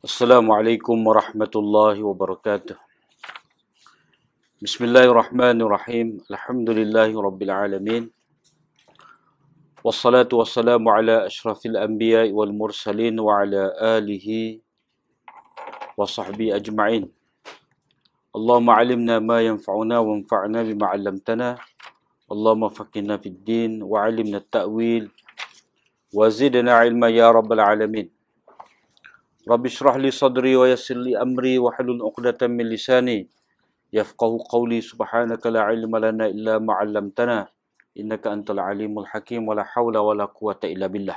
السلام عليكم ورحمة الله وبركاته. بسم الله الرحمن الرحيم. الحمد لله رب العالمين. والصلاة والسلام على أشرف الأنبياء والمرسلين وعلى آله وصحبه أجمعين. اللهم علمنا ما ينفعنا وانفعنا بما علمتنا. اللهم فقنا في الدين وعلمنا التأويل وزدنا علما يا رب العالمين. Rabbi syrah li sadri wa yassir li amri wa halul uqdatan min lisani yafqahu qawli subhanaka la ilma lana illa ma 'allamtana innaka antal alimul hakim wa la haula wa la quwata illa billah.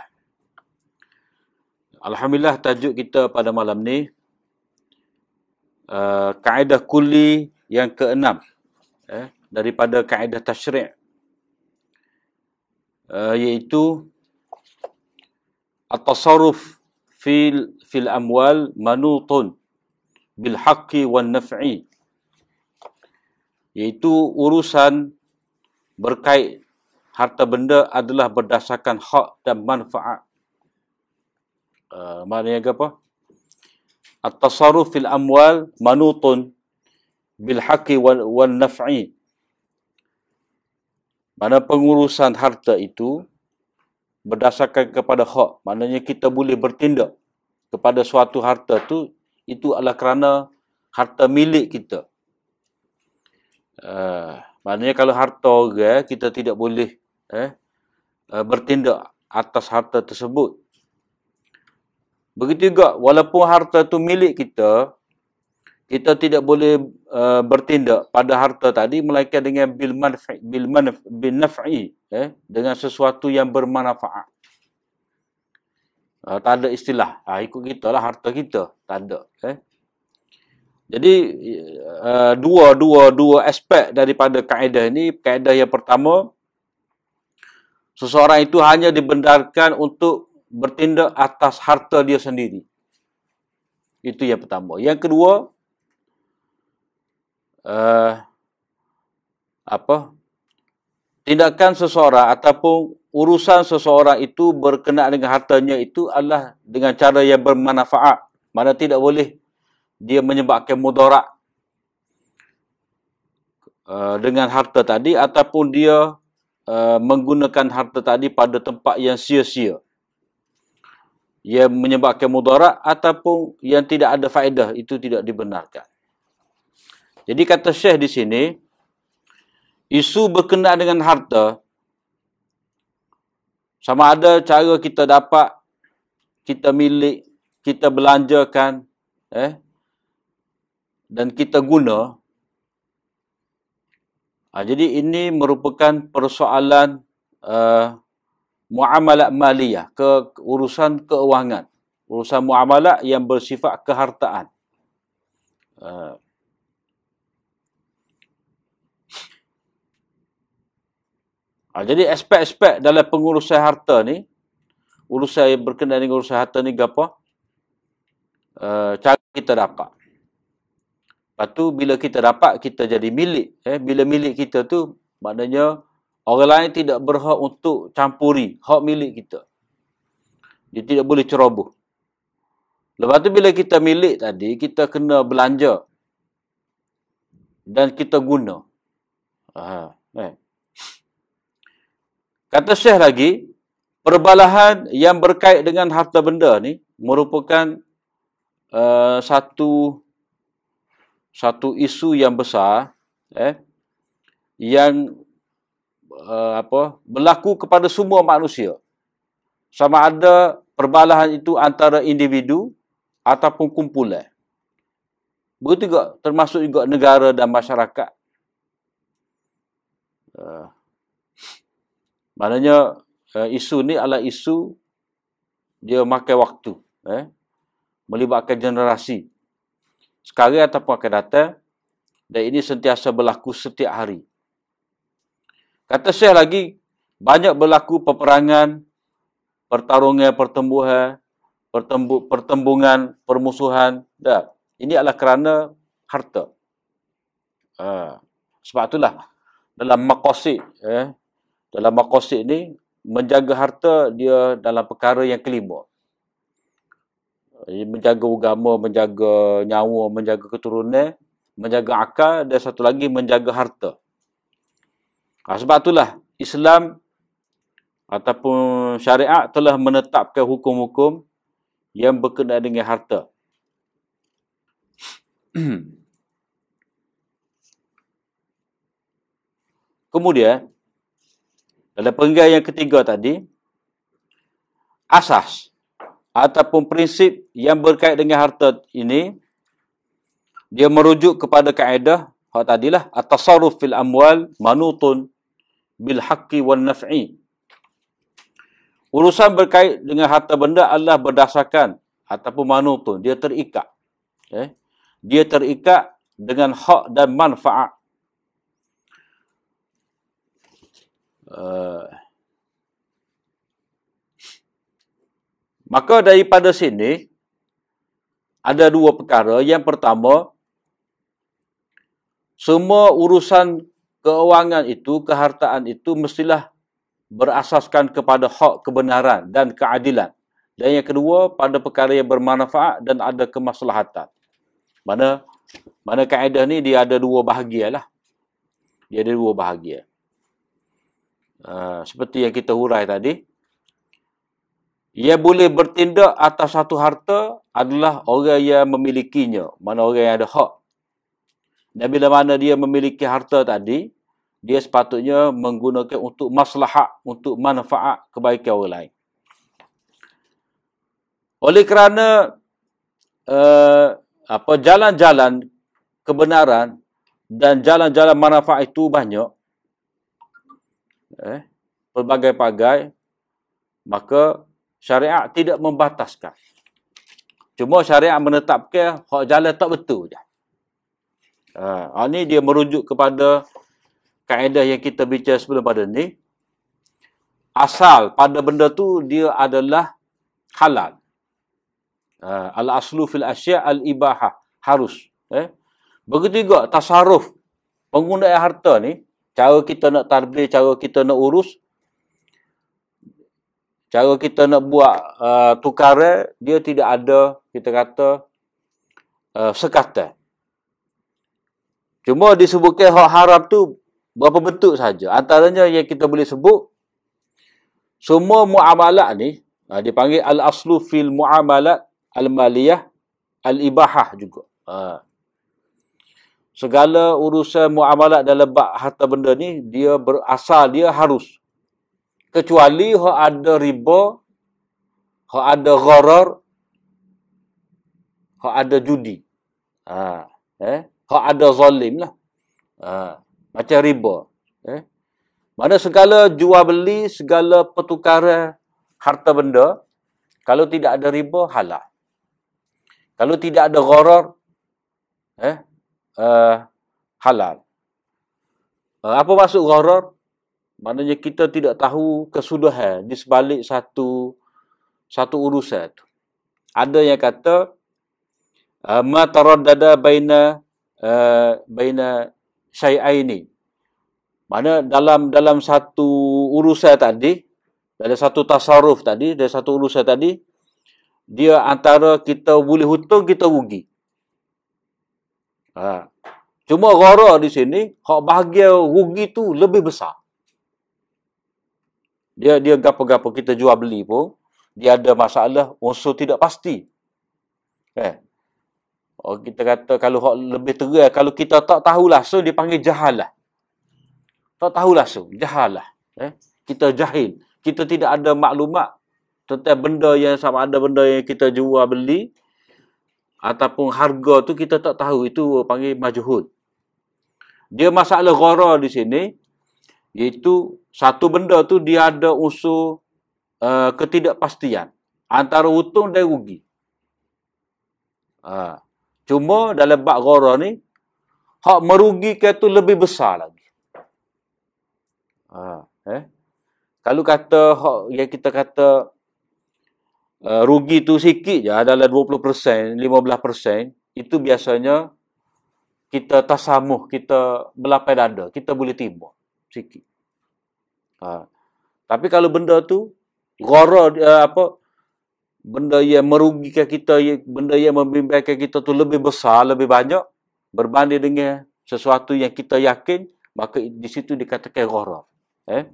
Alhamdulillah tajuk kita pada malam ni uh, kaedah kulli yang keenam eh, daripada kaedah tasyri' uh, iaitu at-tasarruf fil fil amwal manutun bil haqqi wan naf'i iaitu urusan berkait harta benda adalah berdasarkan hak dan manfaat. Uh, maknanya apa? At-tasarruf fil amwal manutun bil haqqi wan, wan naf'i. Mana pengurusan harta itu berdasarkan kepada hak. Maknanya kita boleh bertindak kepada suatu harta tu itu adalah kerana harta milik kita. Uh, maknanya kalau harta orang kita tidak boleh eh, uh, bertindak atas harta tersebut. Begitu juga walaupun harta tu milik kita, kita tidak boleh uh, bertindak pada harta tadi melainkan dengan bil manfi bil manf bin naf'i eh dengan sesuatu yang bermanfaat. Uh, tak ada istilah. Ha, ikut kita lah harta kita. Tak ada. Eh. Jadi uh, dua dua dua aspek daripada kaedah ini. Kaedah yang pertama, seseorang itu hanya dibenarkan untuk bertindak atas harta dia sendiri. Itu yang pertama. Yang kedua, uh, apa tindakan seseorang ataupun urusan seseorang itu berkenaan dengan hartanya itu adalah dengan cara yang bermanfaat. Mana tidak boleh dia menyebabkan mudarat uh, dengan harta tadi ataupun dia uh, menggunakan harta tadi pada tempat yang sia-sia. Yang menyebabkan mudarat ataupun yang tidak ada faedah itu tidak dibenarkan. Jadi kata Syekh di sini, isu berkenaan dengan harta, sama ada cara kita dapat, kita milik, kita belanjakan, eh, dan kita guna. Ha, jadi ini merupakan persoalan uh, muamalat maliyah, ke urusan keuangan. Urusan muamalat yang bersifat kehartaan. Uh, Ha, jadi aspek-aspek dalam pengurusan harta ni, urusan yang berkenaan dengan urusan harta ni apa? Uh, cara kita dapat. Lepas tu bila kita dapat, kita jadi milik. Eh, bila milik kita tu, maknanya orang lain tidak berhak untuk campuri hak milik kita. Dia tidak boleh ceroboh. Lepas tu bila kita milik tadi, kita kena belanja. Dan kita guna. Ha, eh. Kata Syekh lagi, perbalahan yang berkait dengan harta benda ni merupakan uh, satu satu isu yang besar eh yang uh, apa berlaku kepada semua manusia. Sama ada perbalahan itu antara individu ataupun kumpulan. Begitu juga termasuk juga negara dan masyarakat. Uh, Maknanya uh, isu ni adalah isu dia makan waktu. Eh? Melibatkan generasi. Sekarang ataupun akan datang. Dan ini sentiasa berlaku setiap hari. Kata saya lagi, banyak berlaku peperangan, pertarungan, pertembuhan, pertembu, pertembungan, permusuhan. Dah. Ini adalah kerana harta. Uh, sebab itulah dalam makosid, eh, dalam makosid ni menjaga harta dia dalam perkara yang kelima. menjaga agama, menjaga nyawa, menjaga keturunan, menjaga akal dan satu lagi menjaga harta. Ha, sebab itulah Islam ataupun syariat telah menetapkan hukum-hukum yang berkenaan dengan harta. Kemudian, dalam penggal yang ketiga tadi, asas ataupun prinsip yang berkait dengan harta ini, dia merujuk kepada kaedah hak tadilah at-tasarruf fil amwal manutun bil haqqi wal naf'i. Urusan berkait dengan harta benda adalah berdasarkan ataupun manutun, dia terikat. Eh? Dia terikat dengan hak dan manfaat Uh, maka daripada sini ada dua perkara. Yang pertama, semua urusan keuangan itu, kehartaan itu mestilah berasaskan kepada hak kebenaran dan keadilan. Dan yang kedua, pada perkara yang bermanfaat dan ada kemaslahatan. Mana mana kaedah ni dia ada dua bahagian lah. Dia ada dua bahagian. Ah, seperti yang kita hurai tadi, ia boleh bertindak atas satu harta adalah orang yang memilikinya, mana orang yang ada hak. Dan bila mana dia memiliki harta tadi, dia sepatutnya menggunakan untuk maslahat, untuk manfaat kebaikan orang lain. Oleh kerana uh, apa jalan-jalan kebenaran dan jalan-jalan manfaat itu banyak, eh, pelbagai-bagai, maka syariat tidak membataskan. Cuma syariat menetapkan hak jalan tak betul je. Ha, ini dia merujuk kepada kaedah yang kita bicara sebelum pada ni. Asal pada benda tu dia adalah halal. Ha, al-aslu fil asya' al-ibahah. Harus. Eh? Begitu juga tasarruf. Penggunaan harta ni, cara kita nak tarbih, cara kita nak urus, cara kita nak buat uh, tukaran, dia tidak ada, kita kata, uh, sekatan. Cuma disebutkan hak haram tu berapa bentuk saja. Antaranya yang kita boleh sebut, semua muamalat ni, uh, dipanggil al-aslu fil muamalat al-maliyah al-ibahah juga. Uh segala urusan muamalat dalam bab harta benda ni dia berasal dia harus. Kecuali hak ada riba hak ada gharar hak ada judi. Ha eh? Hak ada zalim lah. Ha macam riba eh? Mana segala jual beli segala pertukaran harta benda kalau tidak ada riba halal. Kalau tidak ada gharar eh uh, halal. Uh, apa maksud gharar? Maknanya kita tidak tahu kesudahan di sebalik satu satu urusan itu. Ada yang kata uh, ma taraddada baina uh, baina syai'aini. Mana dalam dalam satu urusan tadi, dalam satu tasarruf tadi, dalam satu urusan tadi, dia antara kita boleh hutang, kita rugi. Ha. Cuma ghara di sini, hak bahagia rugi tu lebih besar. Dia dia gapo-gapo kita jual beli pun, dia ada masalah unsur tidak pasti. Eh. Oh, kita kata kalau hak lebih terang, kalau kita tak tahu langsung, dia panggil jahalah. Tak tahu langsung, jahalah. Eh. Kita jahil. Kita tidak ada maklumat tentang benda yang sama ada benda yang kita jual beli, ataupun harga tu kita tak tahu itu panggil majhul. Dia masalah ghara di sini iaitu satu benda tu dia ada unsur uh, ketidakpastian antara untung dan rugi. Ha. Cuma dalam bab ghara ni hak merugikan tu lebih besar lagi. Ha. Eh? Kalau kata hak yang kita kata uh, rugi tu sikit je adalah 20%, 15%, itu biasanya kita tasamuh, kita belapai dada, kita boleh tiba sikit. Ha. Tapi kalau benda tu ghara uh, apa benda yang merugikan kita, benda yang membimbangkan kita tu lebih besar, lebih banyak berbanding dengan sesuatu yang kita yakin, maka di situ dikatakan gharar. Eh?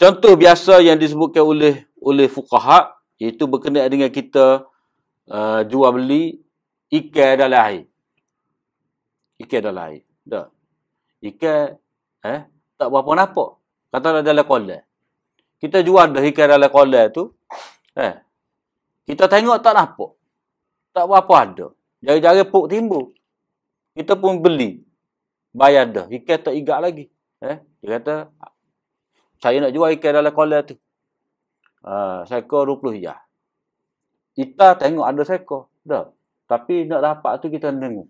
Contoh biasa yang disebutkan oleh oleh fuqaha iaitu berkenaan dengan kita uh, jual beli ikan dalam air. Ikan dalam air. Tak. Ikan eh tak berapa nampak. Katalah dalam kolam. Kita jual dah ikan dalam kolam tu. Eh. Kita tengok tak nampak. Tak berapa ada. Jari-jari puk timbul. Kita pun beli. Bayar dah. Ikan tak igak lagi. Eh. Dia kata, saya nak jual ikan dalam kolam tu. Uh, seekor 20 hijah. Kita tengok ada seekor. Dah. Tapi nak dapat tu kita tengok.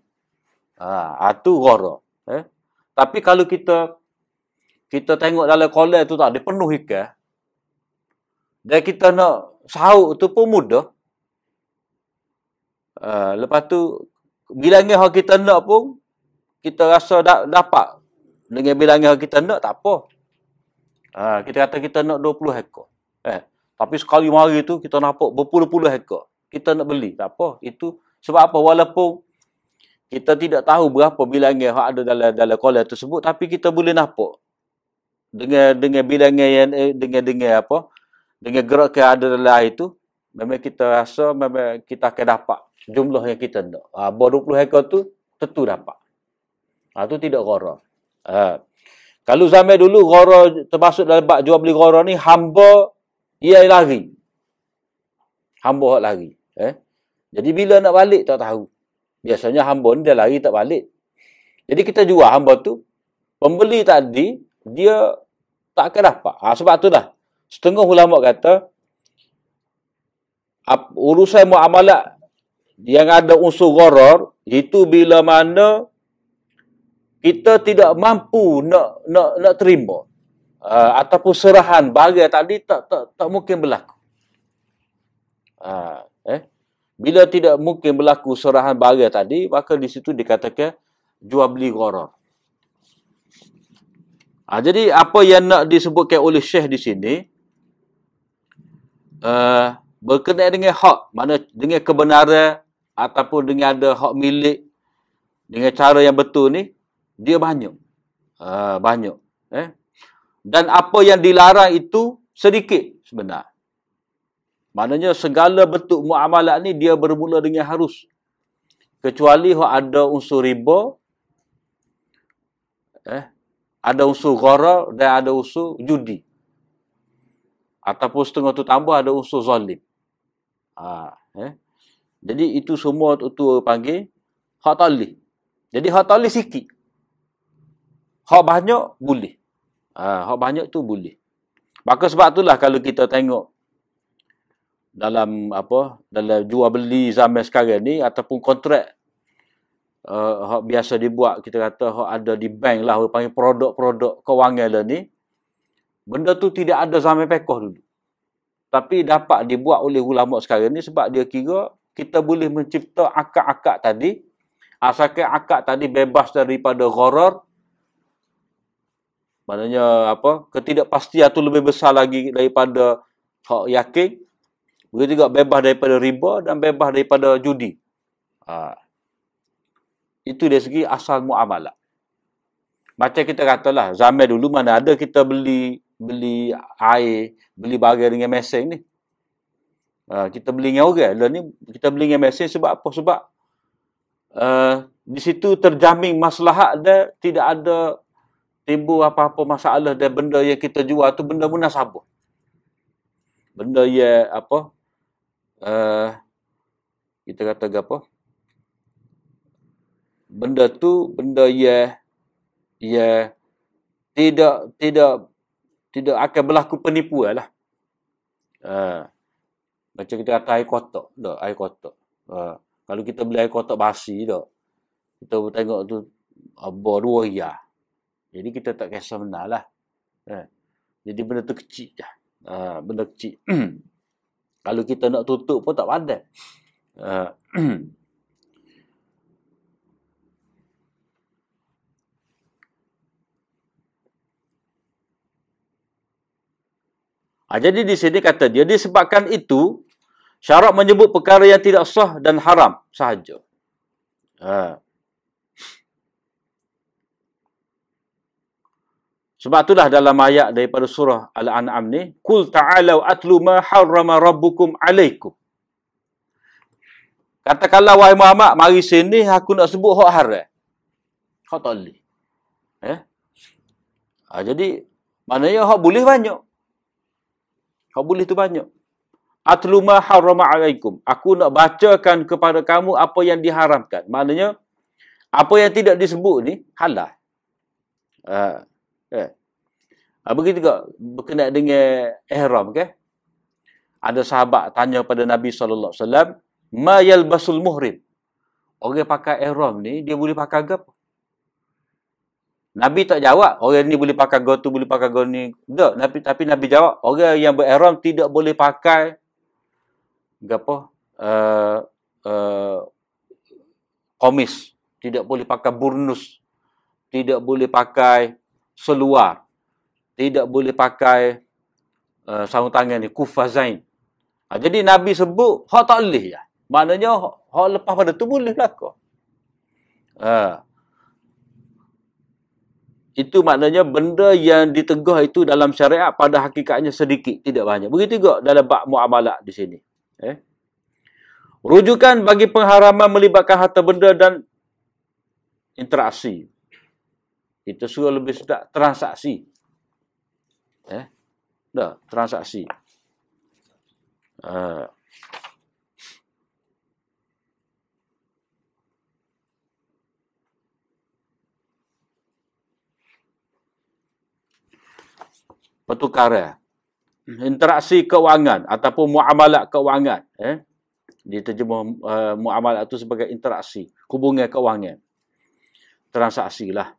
Ah, uh, tu gora. Eh. Tapi kalau kita kita tengok dalam kolam tu tak ada penuh ikan. Dan kita nak sahut tu pun mudah. Uh, lepas tu, bilangan yang kita nak pun, kita rasa da- dapat. Dengan bilangan yang kita nak, tak apa. Uh, kita kata kita nak 20 ekor. Eh, tapi sekali mari tu, kita nampak berpuluh-puluh ekor. Kita nak beli, tak apa. Itu sebab apa? Walaupun kita tidak tahu berapa bilangan yang ada dalam dalam kolam tersebut, tapi kita boleh nampak dengan dengan bilangan yang eh, dengan dengan apa dengan gerak yang ada dalam air tu, memang kita rasa memang kita akan dapat jumlah yang kita nak. Ha, bawa 20 ekor tu, tentu dapat. Ha, tu tidak gora. Ha. Kalau zaman dulu, gora termasuk dalam bak jual beli gora ni, hamba ia lari. Hamba hak lari. Eh? Jadi bila nak balik, tak tahu. Biasanya hamba ni dia lari tak balik. Jadi kita jual hamba tu, pembeli tadi, dia tak akan dapat. Ha, sebab tu dah. Setengah ulama kata urusan muamalat yang ada unsur gharar itu bila mana kita tidak mampu nak nak nak terima uh, ataupun serahan bahagian tadi tak tak tak mungkin berlaku. Uh, eh bila tidak mungkin berlaku serahan bahagian tadi maka di situ dikatakan jual beli gharar. Uh, jadi apa yang nak disebutkan oleh Syekh di sini uh, berkenaan dengan hak, mana dengan kebenaran ataupun dengan ada hak milik dengan cara yang betul ni, dia banyak. Uh, banyak. Eh? Dan apa yang dilarang itu sedikit sebenar. Maknanya segala bentuk muamalat ni dia bermula dengan harus. Kecuali ada unsur riba, eh, ada unsur gharar dan ada unsur judi ataupun setengah tu tambah ada unsur zalim. Ha, eh? Jadi itu semua tu panggil hak talih. Jadi hak talih sikit. Hak banyak boleh. Ha, hak banyak tu boleh. Maka sebab itulah kalau kita tengok dalam apa dalam jual beli zaman sekarang ni ataupun kontrak uh, hak biasa dibuat kita kata hak ada di bank lah panggil produk-produk kewangan lah ni Benda tu tidak ada zaman pekoh dulu. Tapi dapat dibuat oleh ulama sekarang ni sebab dia kira kita boleh mencipta akak-akak tadi. Asalkan akak tadi bebas daripada gharar. Maknanya apa? Ketidakpastian tu lebih besar lagi daripada hak yakin. Begitu juga bebas daripada riba dan bebas daripada judi. Ha. Itu dari segi asal muamalah. Macam kita katalah, zaman dulu mana ada kita beli beli air, beli barang dengan mesin ni. Uh, kita beli dengan orang. Lah ni kita beli dengan mesin sebab apa? Sebab uh, di situ terjamin maslahat dia tidak ada timbul apa-apa masalah dan benda yang kita jual tu benda munasabah. Benda yang apa? Uh, kita kata apa? Benda tu benda yang ya tidak tidak tidak akan berlaku penipuan lah. Ha. Macam kita kata air kotak. Tak, air kotak. Ha. Kalau kita beli air kotak basi tak. Kita tengok tu apa dua ya. Jadi kita tak kisah benar lah. Ha. Jadi benda tu kecil je. Ha. Benda kecil. Kalau kita nak tutup pun tak pandai. Ha. Ha, jadi di sini kata dia, disebabkan itu, syarat menyebut perkara yang tidak sah dan haram sahaja. Ha. Sebab itulah dalam ayat daripada surah Al-An'am ni, Kul ta'alau atlu ma harrama rabbukum alaikum. Katakanlah wahai Muhammad, mari sini aku nak sebut hak haram. Hak boleh. Eh? Ha, jadi, maknanya hak boleh banyak. Hak boleh tu banyak. Atlu ma harrama alaikum. Aku nak bacakan kepada kamu apa yang diharamkan. Maknanya, apa yang tidak disebut ni, halal. Ha. Eh. Ha, begitu juga berkenaan dengan ihram ke? Ada sahabat tanya pada Nabi sallallahu alaihi wasallam, "Ma yalbasul muhrim?" Orang pakai ihram ni dia boleh pakai apa? Nabi tak jawab, orang ni boleh pakai go tu boleh pakai go ni. Tak, Nabi tapi Nabi jawab, orang yang berihram tidak boleh pakai apa? Uh, uh, komis, tidak boleh pakai burnus, tidak boleh pakai seluar, tidak boleh pakai uh, sarung tangan ni kufazain. Ha, jadi Nabi sebut hak tak boleh ya. Maknanya hak lepas pada tu boleh berlaku. Ha. Itu maknanya benda yang ditegah itu dalam syariat pada hakikatnya sedikit, tidak banyak. Begitu juga dalam bab muamalah di sini. Eh? Rujukan bagi pengharaman melibatkan harta benda dan interaksi. Itu suruh lebih sedap transaksi. Eh? Dah, transaksi. Uh. Pertukaran. Interaksi keuangan ataupun muamalat keuangan. Eh? Diterjemah uh, muamalat itu sebagai interaksi. Hubungan keuangan. Transaksi lah.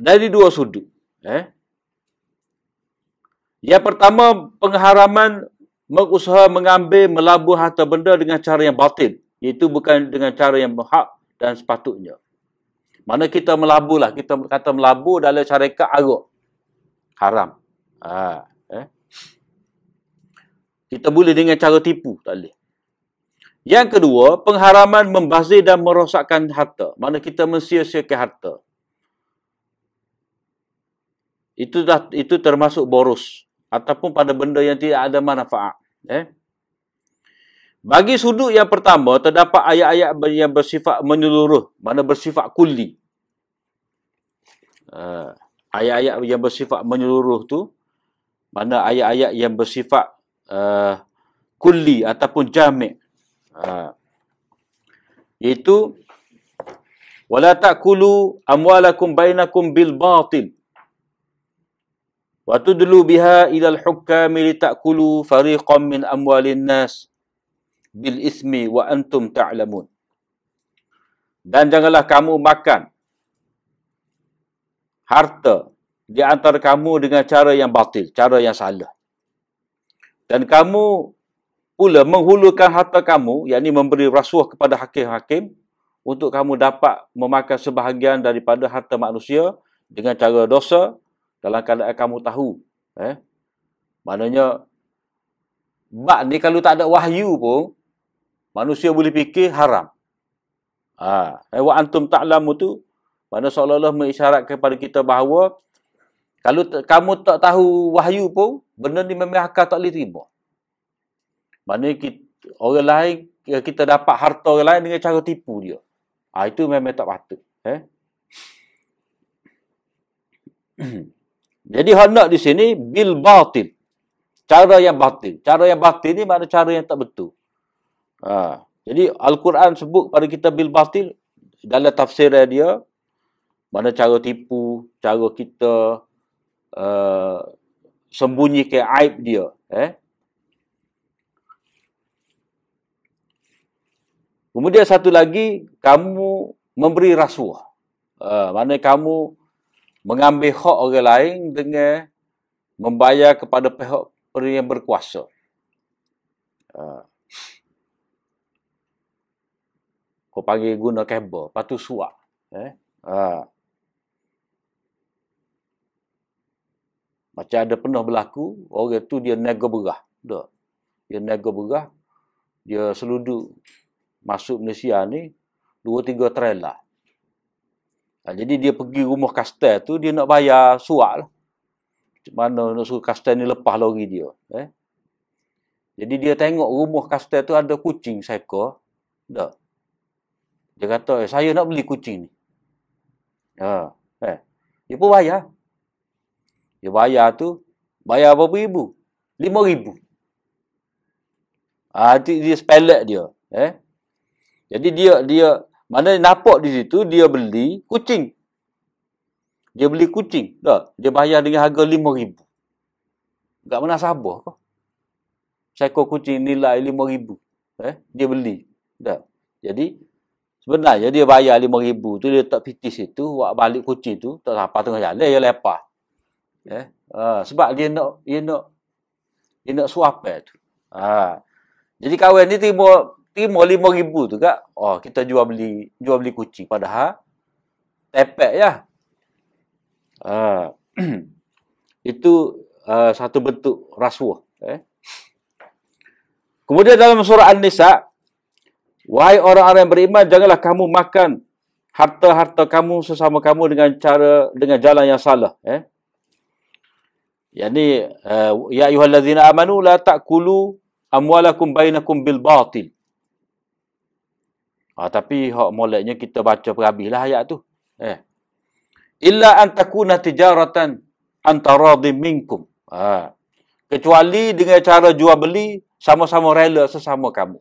Dari dua sudut. Eh? Yang pertama, pengharaman mengusaha mengambil, melabur harta benda dengan cara yang batin. Itu bukan dengan cara yang hak dan sepatutnya. Mana kita melabur lah. Kita kata melabur dalam syarikat aruk. Haram. Ha, eh? Kita boleh dengan cara tipu. Tak boleh. Yang kedua, pengharaman membazir dan merosakkan harta. Mana kita mensia-siakan harta itu dah itu termasuk boros ataupun pada benda yang tidak ada manfaat eh. Bagi sudut yang pertama terdapat ayat-ayat yang bersifat menyeluruh. Mana bersifat kulli. Uh, ayat-ayat yang bersifat menyeluruh tu mana ayat-ayat yang bersifat uh, kulli ataupun jami' uh, iaitu wala ta'kulu amwalakum bainakum bil batil Wa tudlu biha ila al-hukami litakulu fariqan min amwalin nas bil ismi wa antum ta'lamun. Dan janganlah kamu makan harta di antara kamu dengan cara yang batil, cara yang salah. Dan kamu pula menghulukan harta kamu, yakni memberi rasuah kepada hakim-hakim untuk kamu dapat memakan sebahagian daripada harta manusia dengan cara dosa dalam keadaan kamu tahu eh? Maknanya bab ni kalau tak ada wahyu pun manusia boleh fikir haram. Ha eh, wa antum ta'lamu tu mana seolah-olah mengisyarat kepada kita bahawa kalau kamu tak tahu wahyu pun benda ni memang akal tak boleh terima. Kita, orang lain kita dapat harta orang lain dengan cara tipu dia. Ha, itu memang tak patut eh Jadi hendak di sini bil batil. Cara yang batil. Cara yang batil ni mana cara yang tak betul. Ha. Jadi Al-Quran sebut pada kita bil batil dalam tafsir dia mana cara tipu, cara kita uh, sembunyikan aib dia. Eh? Kemudian satu lagi, kamu memberi rasuah. Uh, mana kamu mengambil hak orang lain dengan membayar kepada pihak yang berkuasa. Uh. Kau panggil guna kabel, lepas tu suap. Eh? Uh. Macam ada pernah berlaku, orang tu dia nego berah. Tak. Dia nego berah, dia seluduk masuk Malaysia ni, dua tiga trailer. Ha, jadi dia pergi rumah kastel tu, dia nak bayar suak lah. Mana nak suruh kastel ni lepas lori dia. Eh? Jadi dia tengok rumah kastel tu ada kucing seekor. Tak. Dia kata, eh, saya nak beli kucing ni. Ha. Eh. Dia pun bayar. Dia bayar tu, bayar berapa ribu? Lima ribu. Ha, dia spelek dia. Eh? Jadi dia, dia, mana nampak di situ, dia beli kucing. Dia beli kucing. Tak? Dia bayar dengan harga lima ribu. Tak pernah sabar kok. Seekor kucing nilai lima ribu. Eh? Dia beli. Tak? Jadi, sebenarnya dia bayar lima ribu tu, dia tak pitis itu, buat balik kucing tu, tak sampai tengah jalan, dia lepas. Eh? Ha, sebab dia nak, dia nak, dia nak suapel tu. Ha. Jadi kawan ni terima terima lima ribu tu kak. Oh, kita jual beli jual beli kucing. Padahal tepek ya. Uh, itu uh, satu bentuk rasuah. Eh. Kemudian dalam surah An-Nisa, wahai orang-orang yang beriman, janganlah kamu makan harta-harta kamu sesama kamu dengan cara dengan jalan yang salah. Eh. Yani, uh, ya ayuhallazina amanu la ta'kulu amwalakum bainakum bil batil. Ha, tapi hak moleknya kita baca perhabislah ayat tu. Eh. Illa an takuna tijaratan antaradim minkum. Ha. Kecuali dengan cara jual beli sama-sama rela sesama kamu.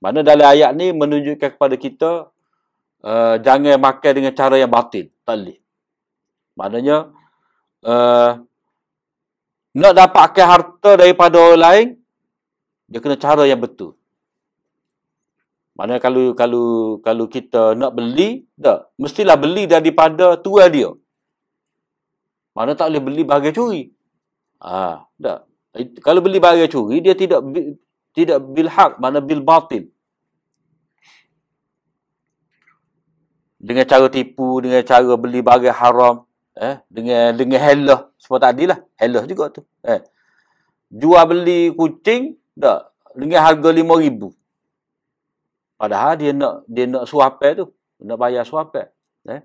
Mana dalam ayat ni menunjukkan kepada kita uh, jangan makan dengan cara yang batil. Boleh. Maknanya uh, nak dapatkan harta daripada orang lain dia kena cara yang betul. Mana kalau kalau kalau kita nak beli, tak, mestilah beli daripada tuan dia. Mana tak boleh beli bahagia curi. Ah, tak. Kalau beli bahagia curi, dia tidak tidak bil hak, mana bil batil. Dengan cara tipu, dengan cara beli bahagia haram, eh, dengan dengan helah, semua tadi lah. Helah juga tu. Eh. Jual beli kucing, tak, dengan harga RM5,000. Padahal dia nak dia nak suapel tu, nak bayar suapel. Eh?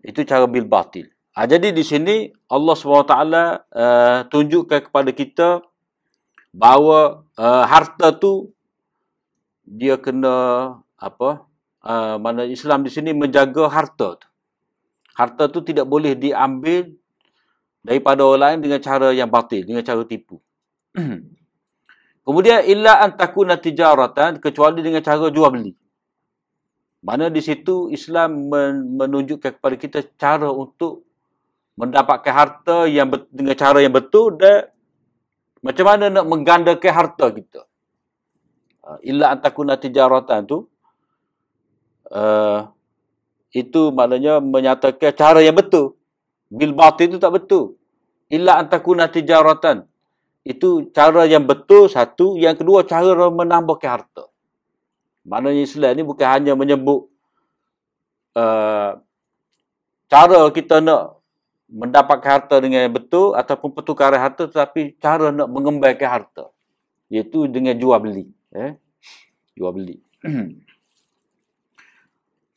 Itu cara bil batil. Ha, jadi di sini Allah SWT uh, tunjukkan kepada kita bahawa uh, harta tu dia kena apa? Uh, mana Islam di sini menjaga harta tu. Harta tu tidak boleh diambil daripada orang lain dengan cara yang batil, dengan cara tipu. Kemudian illa an takuna tijaratan kecuali dengan cara jual beli. Mana di situ Islam menunjukkan kepada kita cara untuk mendapatkan harta yang dengan cara yang betul dan macam mana nak menggandakan harta kita. Ha, illa an takuna tijaratan tu uh, itu maknanya menyatakan cara yang betul. Bil batil itu tak betul. Illa an takuna tijaratan itu cara yang betul satu. Yang kedua, cara menambahkan harta. Maknanya Islam ni bukan hanya menyebut uh, cara kita nak mendapatkan harta dengan betul ataupun pertukaran harta tetapi cara nak mengembalikan harta. Iaitu dengan jual beli. Eh? Jual beli.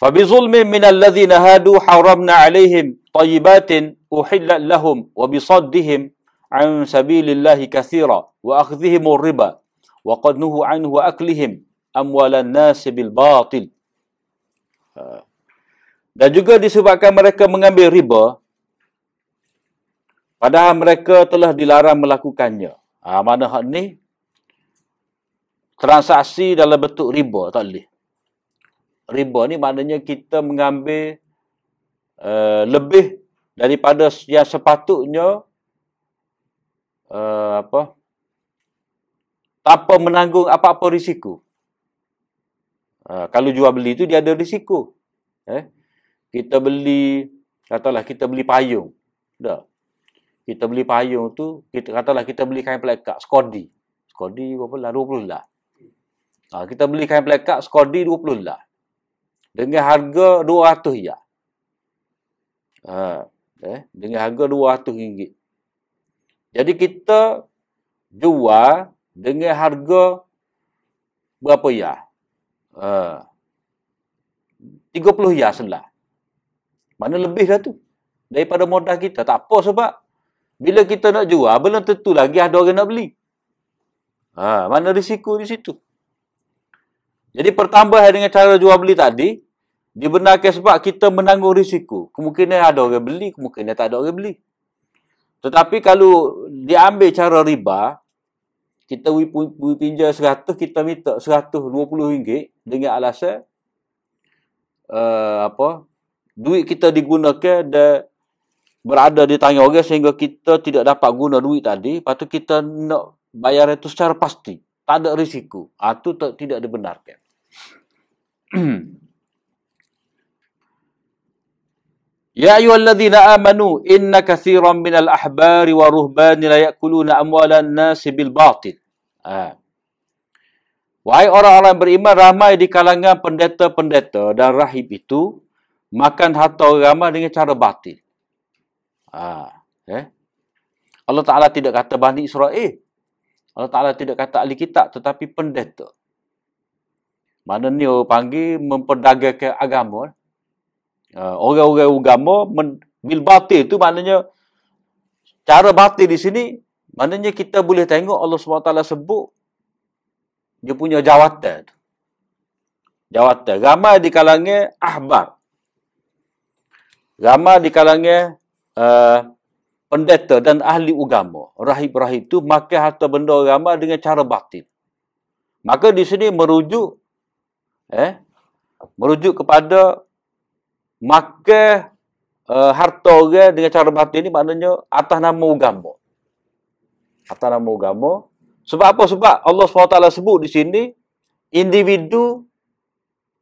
فبظلم من الذين هادوا حرمنا عليهم طيبات أحلت لهم وبصدهم عن سبيل الله كثيرا وأخذهم الربا وقد anhu aklihim amwalan nas bil batil. Ah. Dan juga disebabkan mereka mengambil riba Padahal mereka telah dilarang melakukannya. Ha, Mana hak ni? Transaksi dalam bentuk riba tak boleh. Riba ni maknanya kita mengambil uh, Lebih daripada yang sepatutnya uh, apa tanpa menanggung apa-apa risiko. Uh, kalau jual beli itu dia ada risiko. Eh? Kita beli, katalah kita beli payung. Dah. Kita beli payung tu, kita katalah kita beli kain pelekat, Skodi. Skodi berapa lah? 20 lah. Ha, kita beli kain pelekat, Skodi 20 lah. Dengan harga 200 ya. Ha, Eh, dengan harga RM200. Jadi kita jual dengan harga berapa ya? Uh, 30 ya selah. Mana lebih dah tu? Daripada modal kita. Tak apa sebab bila kita nak jual, belum tentu lagi ada orang nak beli. Ha, mana risiko di situ? Jadi pertambahan dengan cara jual beli tadi, dibenarkan sebab kita menanggung risiko. Kemungkinan ada orang beli, kemungkinan tak ada orang beli. Tetapi kalau diambil cara riba, kita pinjam 100, kita minta 120 ringgit dengan alasan uh, apa duit kita digunakan dan berada di tangan orang sehingga kita tidak dapat guna duit tadi, lepas tu kita nak bayar itu secara pasti. Tak ada risiko. Itu ha, tidak dibenarkan. Ya ayyuhalladzina amanu inna katsiran minal ahbari wa ruhbani la ya'kuluna amwalan nasi bil batil. Ha. Wahai orang-orang beriman ramai di kalangan pendeta-pendeta dan rahib itu makan harta orang ramai dengan cara batil. Ha, eh? Allah Ta'ala tidak kata Bani Israel. Allah Ta'ala tidak kata ahli kitab tetapi pendeta. Mana ni orang panggil memperdagangkan agama. Uh, orang-orang agama men, bil batil tu maknanya cara batil di sini maknanya kita boleh tengok Allah SWT sebut dia punya jawatan. Jawatan. Ramai di kalangan ahbar. Ramai di kalangan uh, pendeta dan ahli agama, rahib-rahib itu makan harta benda agama dengan cara batin. Maka di sini merujuk eh merujuk kepada makan uh, harta orang dengan cara batin ini maknanya atas nama agama. Atas nama agama. Sebab apa? Sebab Allah SWT sebut di sini individu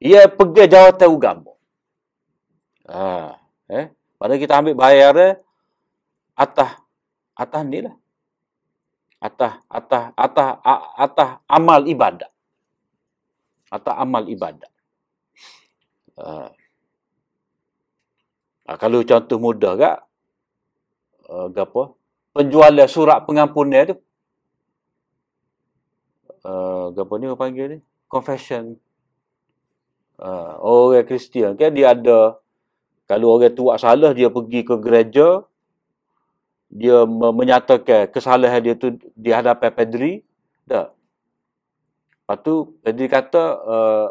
ia pegang jawatan agama. Ha, eh? Pada kita ambil bayar atas atas ni lah. Atas atas atas atas amal ibadah. Atas amal ibadah. Uh, kalau contoh mudah kak, uh, apa? Penjualan surat pengampunan tu. Uh, apa ni panggil ni? Confession. Uh, orang Kristian kan dia ada kalau orang tu buat salah, dia pergi ke gereja, dia menyatakan kesalahan dia tu di hadapan padri, dah. Lepas tu, padri kata, uh,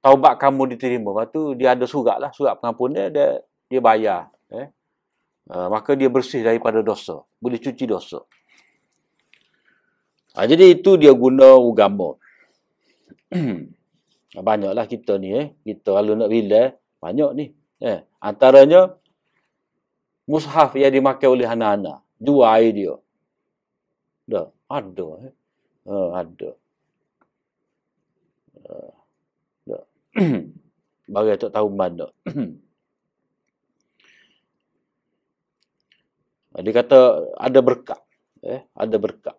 taubat kamu diterima. Lepas tu, dia ada surat lah, surat pengampunan, dia, dia bayar. Eh? Uh, maka dia bersih daripada dosa. Boleh cuci dosa. Ha, jadi itu dia guna agama. Banyaklah kita ni eh. Kita kalau nak bilang, banyak ni. Eh, antaranya mushaf yang dimakai oleh anak-anak. Dua dia. Dah, ada. Eh. Uh, ada. Uh, Bagi tak tahu mana. Dia kata ada berkat. Eh, ada berkat.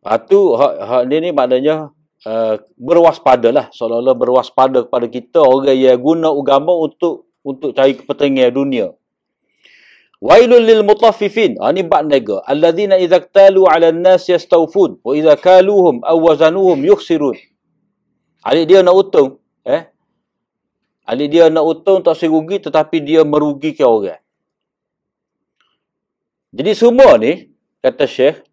Itu hak, hak ni ni maknanya uh, berwaspadalah seolah-olah berwaspada kepada kita orang yang guna agama untuk untuk cari kepentingan dunia wailul lil mutaffifin ha, ni bab nega alladzina idza talu ala an-nas yastawfun wa idza kaluhum aw wazanuhum yukhsirun adik dia nak untung eh adik dia nak untung tak serugi tetapi dia merugikan orang jadi semua ni kata syekh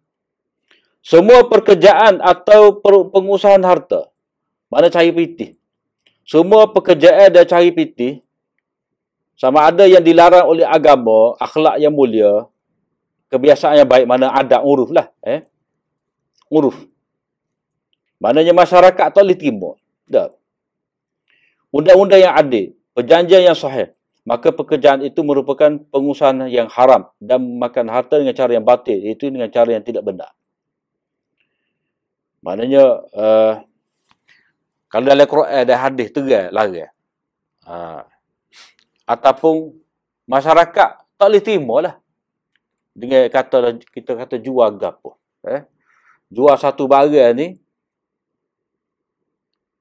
semua pekerjaan atau pengusahaan harta. Mana cari piti. Semua pekerjaan dan cari piti. Sama ada yang dilarang oleh agama, akhlak yang mulia, kebiasaan yang baik, mana ada uruf lah. Eh? Uruf. Maknanya masyarakat tak boleh timur. Tak. Undang-undang yang adil, perjanjian yang sahih, maka pekerjaan itu merupakan pengusahaan yang haram dan makan harta dengan cara yang batil, itu dengan cara yang tidak benar. Maknanya uh, kalau dalam Quran ada hadis tegas lari. Uh, ataupun masyarakat tak boleh terima lah. Dengan kata kita kata jual gapo. Eh? Jual satu barang ni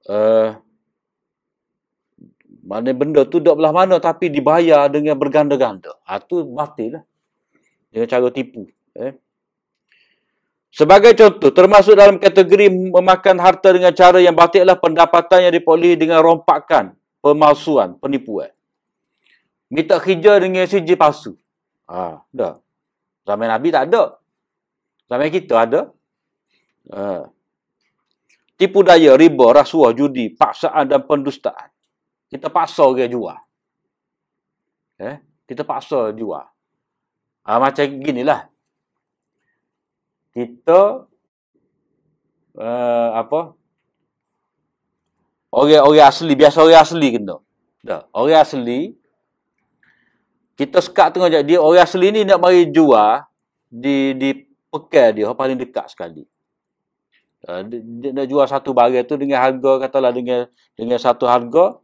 uh, Mana benda tu duduk belah mana tapi dibayar dengan berganda-ganda. Ha, tu batil lah. Dengan cara tipu. Eh? Sebagai contoh, termasuk dalam kategori memakan harta dengan cara yang batil adalah pendapatan yang diperolehi dengan rompakan, pemalsuan, penipuan. Minta kerja dengan siji palsu. Ha, dah. Zaman Nabi tak ada. Zaman kita ada. Ha. Tipu daya, riba, rasuah, judi, paksaan dan pendustaan. Kita paksa dia jual. Eh? Kita paksa jual. Ha, macam ginilah kita uh, apa orang-orang asli biasa orang asli kena dah orang asli kita sekat tengok dia orang asli ni nak mari jual di di pekan dia paling dekat sekali dia, dia nak jual satu barang tu dengan harga katalah dengan dengan satu harga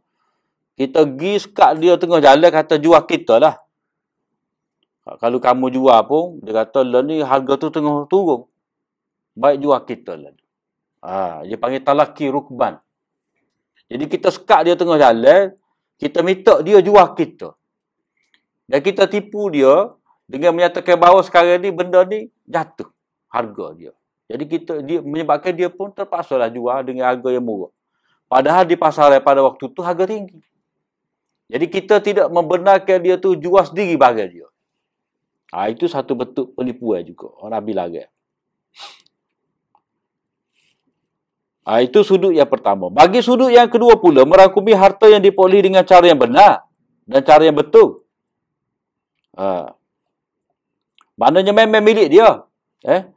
kita pergi sekat dia tengah jalan kata jual kita lah Ha, kalau kamu jual pun, dia kata, lah ni harga tu tengah turun. Baik jual kita lah. Ha, dia panggil talaki rukban. Jadi kita sekat dia tengah jalan, kita minta dia jual kita. Dan kita tipu dia dengan menyatakan bahawa sekarang ni benda ni jatuh harga dia. Jadi kita dia menyebabkan dia pun terpaksa lah jual dengan harga yang murah. Padahal di pasaran pada waktu tu harga tinggi. Jadi kita tidak membenarkan dia tu jual sendiri barang dia. Ha, itu satu bentuk penipuan juga. Orang Nabi larang. Ha, itu sudut yang pertama. Bagi sudut yang kedua pula, merangkumi harta yang diperolehi dengan cara yang benar dan cara yang betul. Ha. Maknanya memang milik dia. Eh?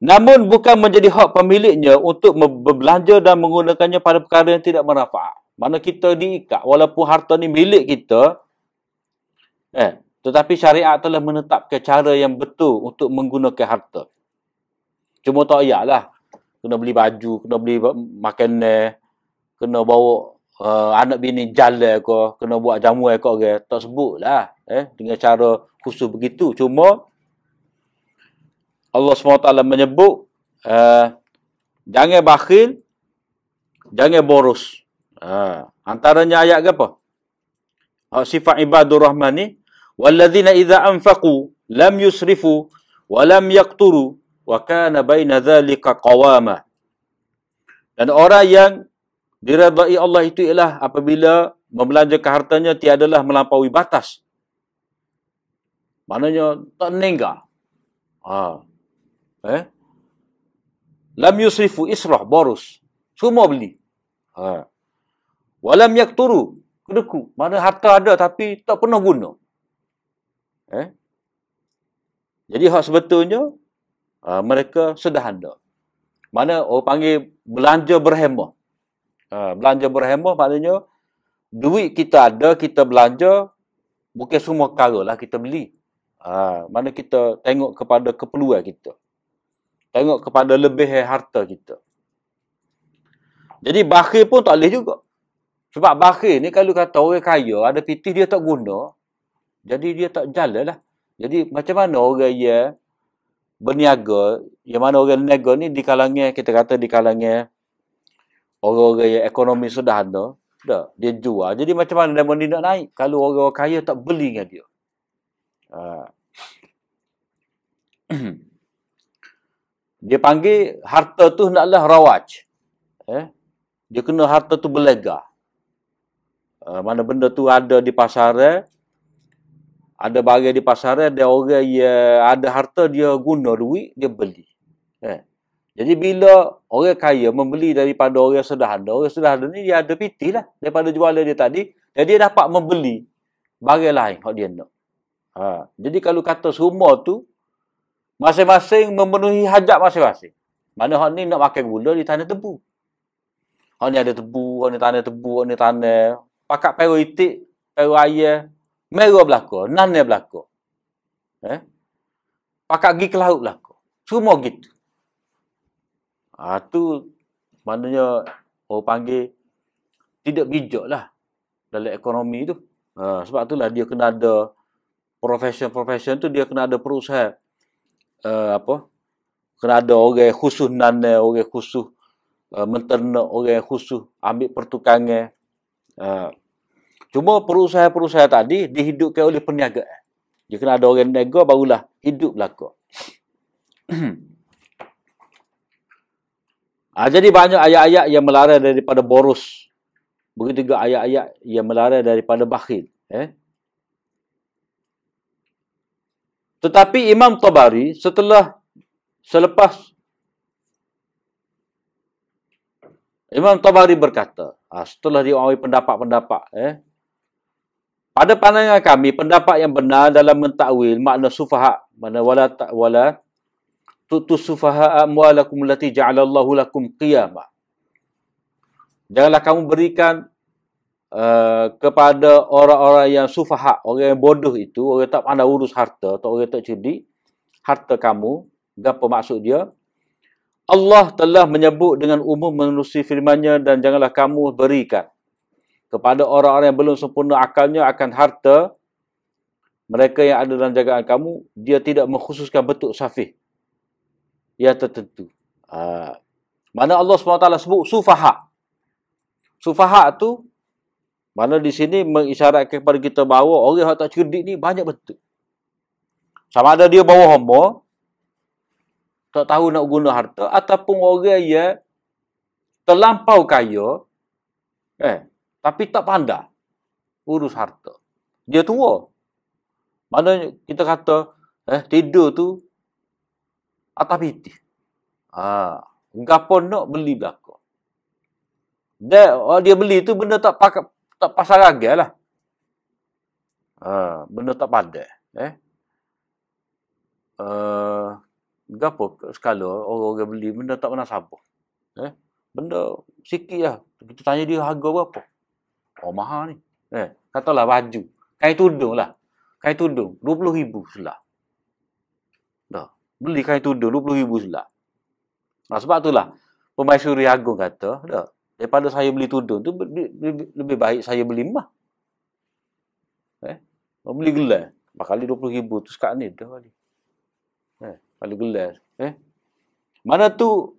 Namun bukan menjadi hak pemiliknya untuk berbelanja dan menggunakannya pada perkara yang tidak bermanfaat. Mana kita diikat walaupun harta ni milik kita, eh, tetapi syariat telah menetapkan cara yang betul untuk menggunakan harta. Cuma tak lah, Kena beli baju, kena beli makanan, kena bawa uh, anak bini jalan ke, kena buat jamuan ke. Tak sebut lah. Eh, dengan cara khusus begitu. Cuma Allah SWT menyebut uh, jangan bakhil, jangan boros. Uh, antaranya ayat apa? Uh, sifat ibadur rahman ni walladzina idza anfaqu lam yusrifu wa lam yaqturu wa kana baina dhalika qawama. Dan orang yang diridai Allah itu ialah apabila membelanjakan hartanya tiadalah melampaui batas. Maknanya tak meninggal. Ha, eh lam yusrifu israh boros semua beli ha. walam yakturu kedeku mana harta ada tapi tak pernah guna Eh? Jadi hak sebetulnya uh, mereka sederhana. Mana orang panggil belanja berhemah. Uh, belanja berhemah maknanya duit kita ada, kita belanja, bukan semua perkara lah kita beli. Uh, mana kita tengok kepada keperluan kita. Tengok kepada lebih harta kita. Jadi bakhir pun tak boleh juga. Sebab bakhir ni kalau kata orang kaya, ada pitih dia tak guna, jadi dia tak jalan lah. Jadi macam mana orang yang berniaga, yang mana orang niaga ni di kalangan, kita kata di kalangan orang-orang yang ekonomi sederhana, dah, dia jual. Jadi macam mana dia ni nak naik kalau orang, -orang kaya tak beli dengan dia. Ha. dia panggil harta tu naklah rawaj. Eh? Dia kena harta tu berlega. Uh, mana benda tu ada di pasaran, ada barang di pasaran ada orang yang ada harta dia guna duit dia beli eh. jadi bila orang kaya membeli daripada orang sederhana orang sederhana ni dia ada piti lah daripada jualan dia tadi dan dia dapat membeli barang lain yang dia nak ha. jadi kalau kata semua tu masing-masing memenuhi hajat masing-masing mana hak ni nak makan gula di tanah tebu hak ni ada tebu hak ni tanah tebu hak ni tanah pakat peru itik peru ayah Merah belaka, nana belaka. Eh? Pakat pergi ke laut belaka. Semua gitu. Ha, tu maknanya orang panggil tidak bijak lah dalam ekonomi tu. Ha, sebab itulah dia kena ada profession-profession tu dia kena ada perusahaan uh, apa? Kena ada orang khusus nana, orang khusus uh, menternak, orang khusus ambil pertukangan. Uh, Cuma perusahaan-perusahaan tadi dihidupkan oleh perniagaan. Jika ada orang nego, barulah hidup belaka. ha, jadi banyak ayat-ayat yang melarang daripada boros. Begitu juga ayat-ayat yang melarang daripada bakhil. Eh? Tetapi Imam Tabari setelah selepas Imam Tabari berkata, ha, setelah dia pendapat-pendapat, eh, pada pandangan kami, pendapat yang benar dalam mentakwil makna sufaha, mana wala ta, wala tutu sufaha amwalakum lati ja'alallahu lakum qiyamah. Janganlah kamu berikan uh, kepada orang-orang yang sufaha, orang yang bodoh itu, orang yang tak pandai urus harta atau orang yang tak cerdik, harta kamu, apa maksud dia? Allah telah menyebut dengan umum menerusi firman-Nya dan janganlah kamu berikan kepada orang-orang yang belum sempurna akalnya akan harta mereka yang ada dalam jagaan kamu, dia tidak mengkhususkan bentuk safih yang tertentu. Ha. Mana Allah SWT sebut sufaha. Sufaha tu mana di sini mengisyaratkan kepada kita bahawa orang yang tak cerdik ni banyak bentuk. Sama ada dia bawa homo, tak tahu nak guna harta, ataupun orang yang terlampau kaya, eh, tapi tak pandai urus harta. Dia tua. Mana kita kata eh tidur tu atas piti. Ha, gapo nak beli belaka. Dia oh, dia beli tu benda tak pakai tak pasal ragai lah. Ha, benda tak padat. Eh. Uh, gapo sekala orang-orang beli benda tak pernah sabar. Eh. Benda sikit lah. Kita tanya dia harga berapa. Oh mahal ni. Eh, katalah baju. Kain tudung lah. Kain tudung. RM20,000 selah. Dah. Beli kain tudung RM20,000 selah. Nah, sebab itulah. Pemaisuri Agung kata, dah. Daripada saya beli tudung tu, lebih, baik saya beli emas. Eh, beli gelar. Bakal RM20,000 tu sekarang ni. Dah kali. Eh, kali gelar. Eh. Mana tu,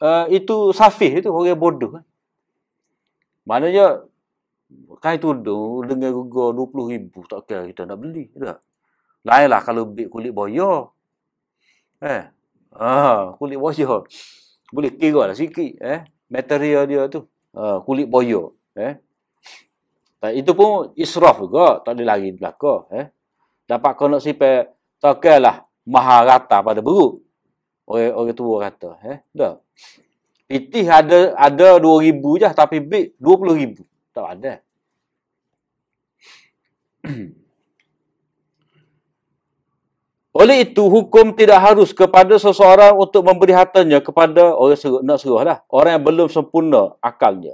uh, itu safih itu, orang bodoh kan. Maknanya kain tudung dengan harga RM20,000 tak kira kita nak beli. Tak? Lainlah kalau beli kulit boyo. Eh. Ah, kulit boyo. Boleh kira lah sikit. Eh. Material dia tu. Ah, kulit boyo. Eh. Tak, itu pun israf juga. Tak boleh lari belakang. Eh. Dapat kau nak sipai tak kira lah mahal rata pada beruk. Orang, orang tua kata. Eh. Dah. Pitih ada ada 2000 je tapi big 20000. Tak ada. Oleh itu hukum tidak harus kepada seseorang untuk memberi hartanya kepada orang seru, nak seruh lah. Orang yang belum sempurna akalnya.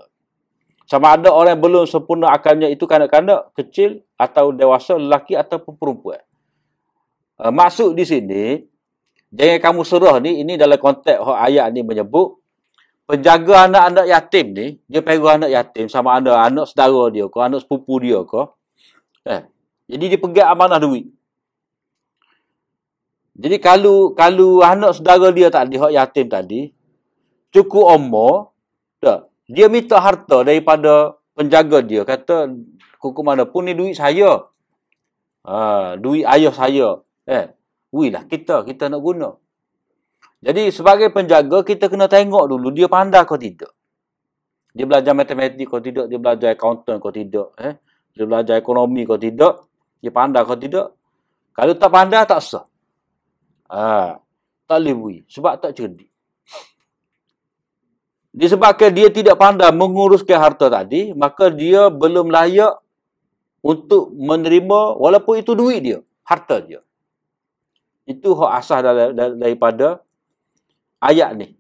Sama ada orang yang belum sempurna akalnya itu kanak-kanak, kecil atau dewasa, lelaki ataupun perempuan. Uh, maksud di sini, jangan kamu seruh ni, ini dalam konteks ayat ni menyebut, penjaga anak-anak yatim ni, dia pegang anak yatim sama ada anak saudara dia ke, anak sepupu dia ke. Eh, jadi dia pegang amanah duit. Jadi kalau kalau anak saudara dia tadi, hak yatim tadi, cukup umur, tak, dia minta harta daripada penjaga dia. Kata, kuku mana pun ni duit saya. Ha, duit ayah saya. Eh, wih lah kita, kita nak guna. Jadi sebagai penjaga kita kena tengok dulu dia pandai kau tidak. Dia belajar matematik kau tidak, dia belajar accountant kau tidak, eh. Dia belajar ekonomi kau tidak, dia pandai kau tidak. Kalau tak pandai tak sah. Ha, tak boleh sebab tak cerdik. Disebabkan dia tidak pandai menguruskan harta tadi, maka dia belum layak untuk menerima walaupun itu duit dia, harta dia. Itu hak asas daripada ayat ni.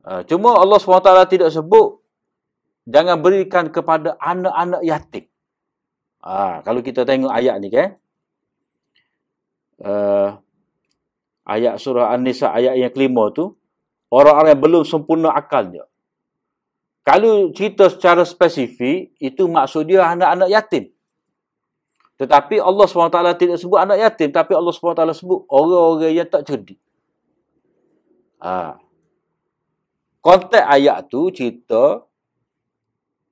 Uh, cuma Allah SWT tidak sebut jangan berikan kepada anak-anak yatim. Uh, kalau kita tengok ayat ni kan. Uh, ayat surah An-Nisa ayat yang kelima tu. Orang-orang yang belum sempurna akalnya. Kalau cerita secara spesifik, itu maksud dia anak-anak yatim. Tetapi Allah SWT tidak sebut anak yatim. Tapi Allah SWT sebut orang-orang yang tak cerdik. Ha. Konteks ayat tu cerita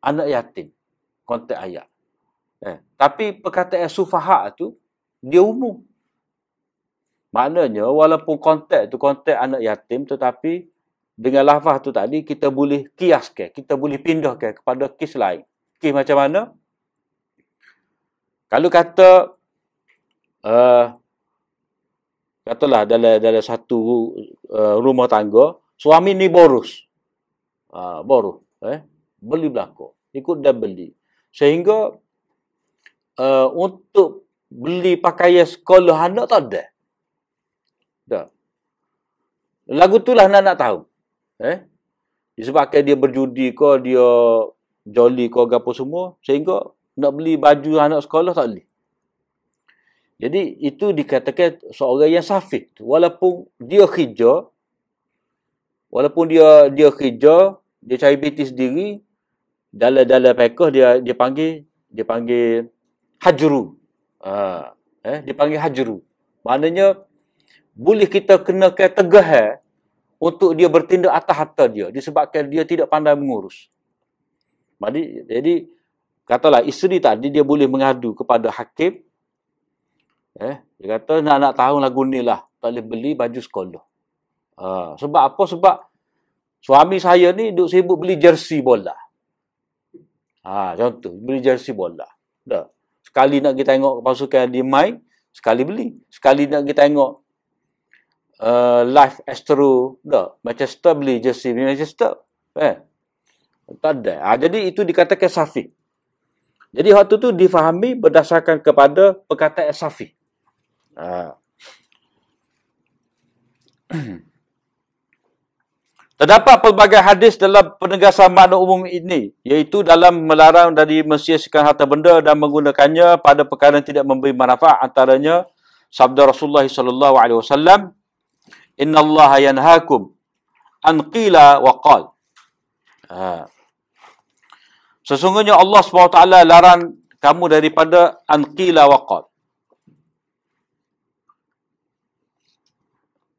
anak yatim. konteks ayat. Eh, tapi perkataan sufaha tu dia umum. Maknanya walaupun konteks tu konteks anak yatim tetapi dengan lafaz tu tadi kita boleh kiaskan, kita boleh pindahkan kepada kes lain. Kes macam mana? Kalau kata uh, katalah dalam dalam satu uh, rumah tangga, suami ni boros. Uh, boros, eh? Beli belako. Ikut dah beli. Sehingga uh, untuk beli pakaian sekolah anak tak ada. Tak. Lagu tu lah nak nak tahu. Eh? Disebabkan dia berjudi ke, dia joli ke apa semua. Sehingga nak beli baju anak sekolah tak boleh. Jadi itu dikatakan seorang yang safih. Walaupun dia kerja, walaupun dia dia kerja, dia cari biti sendiri, dalam dalam pekah dia dia panggil dia panggil hajru. Ha, eh dia panggil hajru. Maknanya boleh kita kenakan tegah untuk dia bertindak atas harta dia disebabkan dia tidak pandai mengurus. Jadi, jadi katalah isteri tadi dia boleh mengadu kepada hakim. Eh, dia kata nak nak tahu lagu ni lah. Tak boleh beli baju sekolah. Ha, sebab apa? Sebab suami saya ni duk sibuk beli jersey bola. Ha, contoh, beli jersey bola. Dah. Sekali nak kita tengok pasukan dia main, sekali beli. Sekali nak kita tengok uh, live Astro dah. Manchester beli jersey Manchester eh? Tak ada. Ha, jadi itu dikatakan safi. Jadi waktu tu difahami berdasarkan kepada perkataan safi. Ha. Terdapat pelbagai hadis dalam penegasan makna umum ini, iaitu dalam melarang dari mensiaskan harta benda dan menggunakannya pada perkara yang tidak memberi manfaat antaranya sabda Rasulullah sallallahu alaihi wasallam Inna Allah yanhakum an qila wa qal. Ha. Sesungguhnya Allah SWT larang kamu daripada an qila wa qal.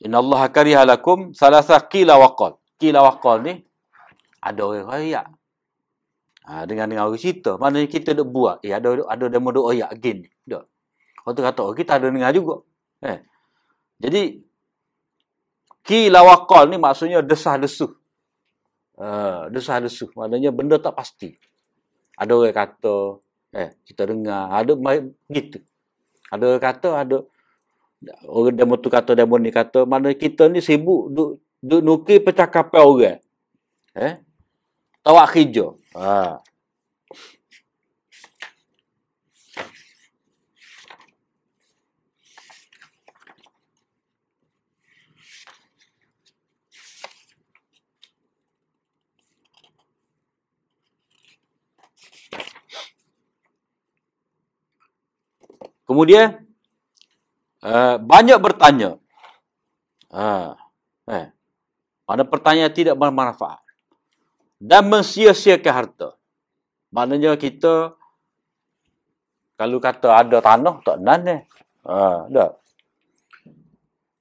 Inna Allah kariha lakum salasa qila wa qal. Qila wa qal ni ada orang royak. Ha, dengan dengan orang cerita. Mana kita duk buat. Eh, ada ada demo duk royak again. Tak. Orang tu kata, oh, kita ada dengar juga. Eh. Jadi, Kila wakal ni maksudnya desah-desuh. Uh, desah-desuh. Maknanya benda tak pasti. Ada orang kata, eh, kita dengar. Ada gitu. Ada orang kata, ada orang demo tu kata, demo ni kata, mana kita ni sibuk duk, duk nukir percakapan orang. Eh? Tawak hijau. Ha. Kemudian uh, banyak bertanya. Uh, eh, mana pertanyaan tidak bermanfaat. Dan mensia-siakan harta. Maknanya kita kalau kata ada tanah tak nan eh. Ha, tak.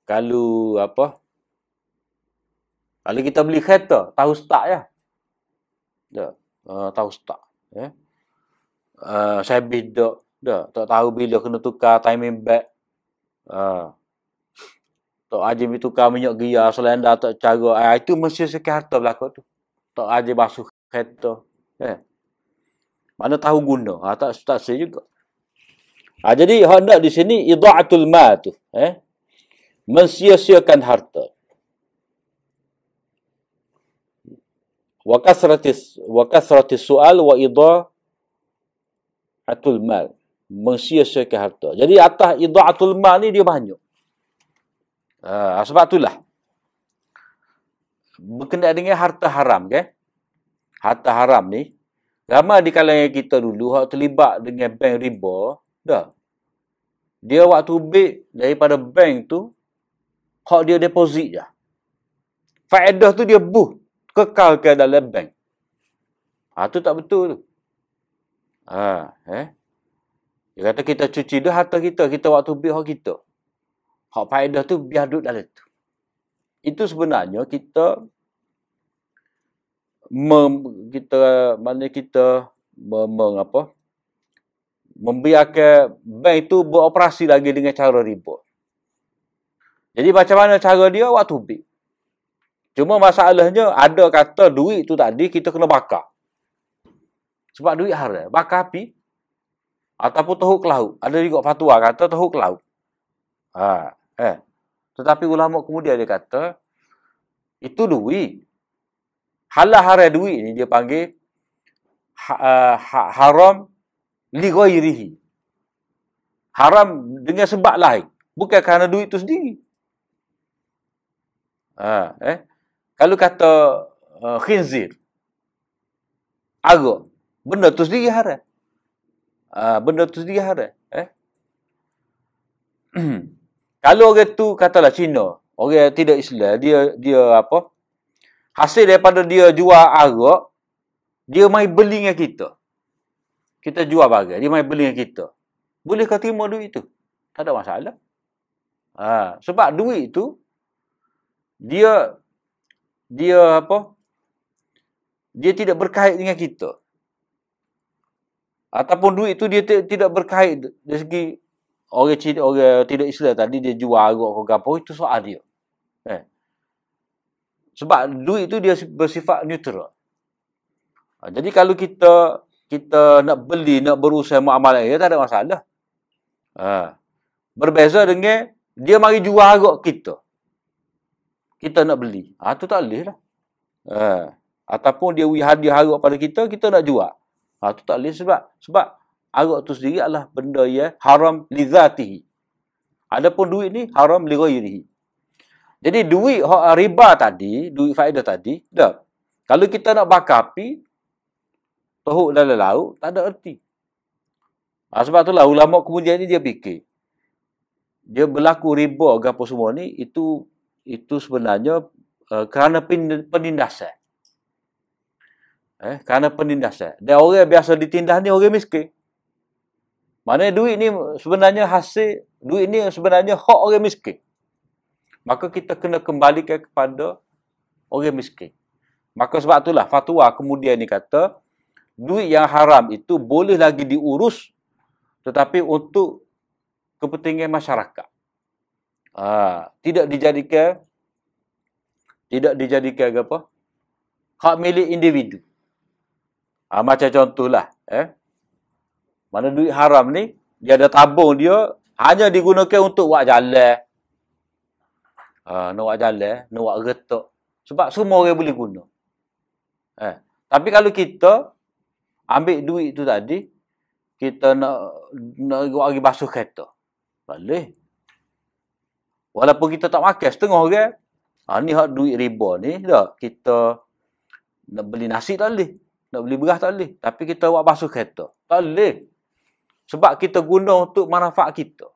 Kalau apa? Kalau kita beli kereta, tahu start ya. Tak. Uh, tahu start. Ya. Uh, saya bidok Dah, tak tahu bila kena tukar timing back. Ha. Tak aja mi tukar minyak gear selenda tak cara. Ha, itu mesti sikit harta berlaku tu. Tak aja basuh kereta. Eh. Mana tahu guna. Ha, tak tak saya juga. Ha, jadi hendak di sini idaatul ma tu, eh. Mensia-siakan harta. Wa kasratis wa kasratis soal wa idaatul mal mensia-siakan harta. Jadi atas idaatul mal ni dia banyak. Uh, sebab itulah. Berkenaan dengan harta haram kan? Harta haram ni ramai di kalangan kita dulu hak terlibat dengan bank riba, dah. Dia waktu ambil daripada bank tu hak dia deposit je. Faedah tu dia buh kekal ke dalam bank. Ha tu tak betul tu. Ha, eh. Dia kata kita cuci dah harta kita, kita waktu bih hak kita. Hak faedah tu biar duduk dalam tu. Itu sebenarnya kita mem, kita mana kita mengapa membiarkan bank itu beroperasi lagi dengan cara riba. Jadi macam mana cara dia waktu big. Cuma masalahnya ada kata duit tu tadi kita kena bakar. Sebab duit haram. Bakar api. Ataupun tahu ke laut. Ada juga fatwa kata tahu ke laut. Ha, eh. Tetapi ulama kemudian dia kata itu duit. Halal haram duit ni dia panggil ha, uh, ha, haram li ghairihi. Haram dengan sebab lain. Bukan kerana duit itu sendiri. Ha, eh? Kalau kata uh, khinzir, agak, benda tu sendiri haram. Uh, benda tu sendiri haram. Eh? Kalau orang tu katalah Cina, orang tidak Islam, dia dia apa? Hasil daripada dia jual arak, dia mai beli dengan kita. Kita jual bagai, dia mai beli dengan kita. Boleh kau terima duit tu? Tak ada masalah. Ha, sebab duit tu dia dia apa? Dia tidak berkait dengan kita. Ataupun duit tu dia tidak berkait dari segi orang tidak orang tidak Islam tadi dia jual arak ke apa itu soal dia. Eh. Sebab duit tu dia bersifat neutral. Ha, jadi kalau kita kita nak beli, nak berusaha muamalah dia tak ada masalah. Ha. Berbeza dengan dia mari jual arak kita kita nak beli. Ah ha, tu tak boleh lah. Ha. Ataupun dia hadiah arak pada kita, kita nak jual. Ha, tu tak boleh sebab sebab arak tu sendiri adalah benda ya haram li zatihi. Adapun duit ni haram li ghairihi. Jadi duit riba tadi, duit faedah tadi, dah. Kalau kita nak bakar api, tohuk dalam laut, tak ada erti. Ha, sebab itulah ulama kemudian ni dia fikir. Dia berlaku riba apa semua ni, itu itu sebenarnya uh, kerana penindasan. Eh, kerana penindasan. Dan orang yang biasa ditindas ni orang miskin. Mana duit ni sebenarnya hasil, duit ni sebenarnya hak orang miskin. Maka kita kena kembalikan kepada orang miskin. Maka sebab itulah fatwa kemudian ni kata, duit yang haram itu boleh lagi diurus tetapi untuk kepentingan masyarakat. Ha, tidak dijadikan tidak dijadikan apa? Hak milik individu. Ha, macam contohlah, eh. Mana duit haram ni, dia ada tabung dia hanya digunakan untuk buat jalan. Ha, nak buat jalan, nak buat retak. Sebab semua orang boleh guna. Eh. Tapi kalau kita ambil duit tu tadi, kita nak nak bagi basuh kereta. Boleh. Walaupun kita tak makan setengah orang, ha, ni hak duit riba ni dah kita nak beli nasi tak boleh. Nak beli beras tak boleh. Tapi kita buat basuh kereta. Tak boleh. Sebab kita guna untuk manfaat kita.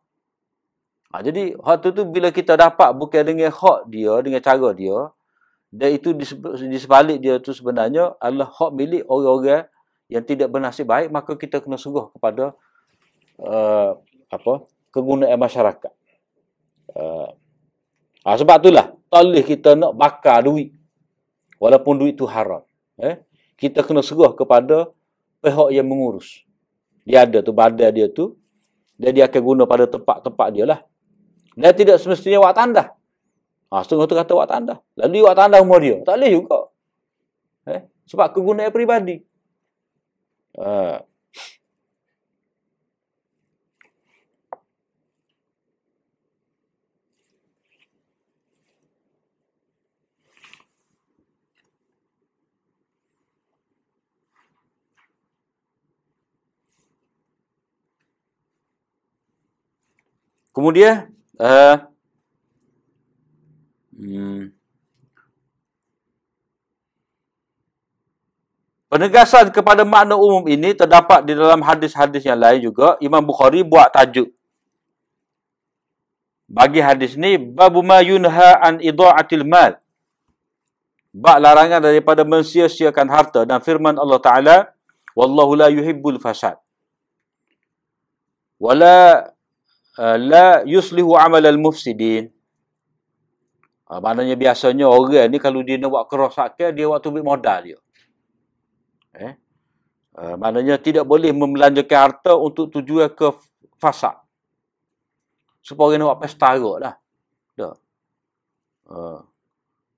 Ha, jadi hak tu tu bila kita dapat bukan dengan hak dia, dengan cara dia, dan itu di sebalik dia tu sebenarnya adalah hak milik orang-orang yang tidak bernasib baik, maka kita kena sungguh kepada uh, apa kegunaan masyarakat. Uh, ha, sebab itulah, tak boleh kita nak bakar duit. Walaupun duit itu haram. Eh? Kita kena serah kepada pihak yang mengurus. Dia ada tu, badan dia tu. Dan dia akan guna pada tempat-tempat dia lah. Dia tidak semestinya buat tanda. Ha, setengah tu kata buat tanda. Lalu buat tanda umur dia. Tak boleh juga. Eh? Sebab kegunaan peribadi. Uh, Kemudian uh, hmm, penegasan kepada makna umum ini terdapat di dalam hadis-hadis yang lain juga. Imam Bukhari buat tajuk bagi hadis ni babu ma yunha an idaatil mal. Bab larangan daripada mensia-siakan harta dan firman Allah Taala wallahu la yuhibbul fasad. Wala la yuslihu amal al-mufsidin. Ha, maknanya biasanya orang ni kalau dia nak buat kerosakan, dia waktu ambil modal dia. Eh? Uh, maknanya tidak boleh membelanjakan harta untuk tujuan ke fasad. Supaya orang nak buat pesta agak lah. Uh,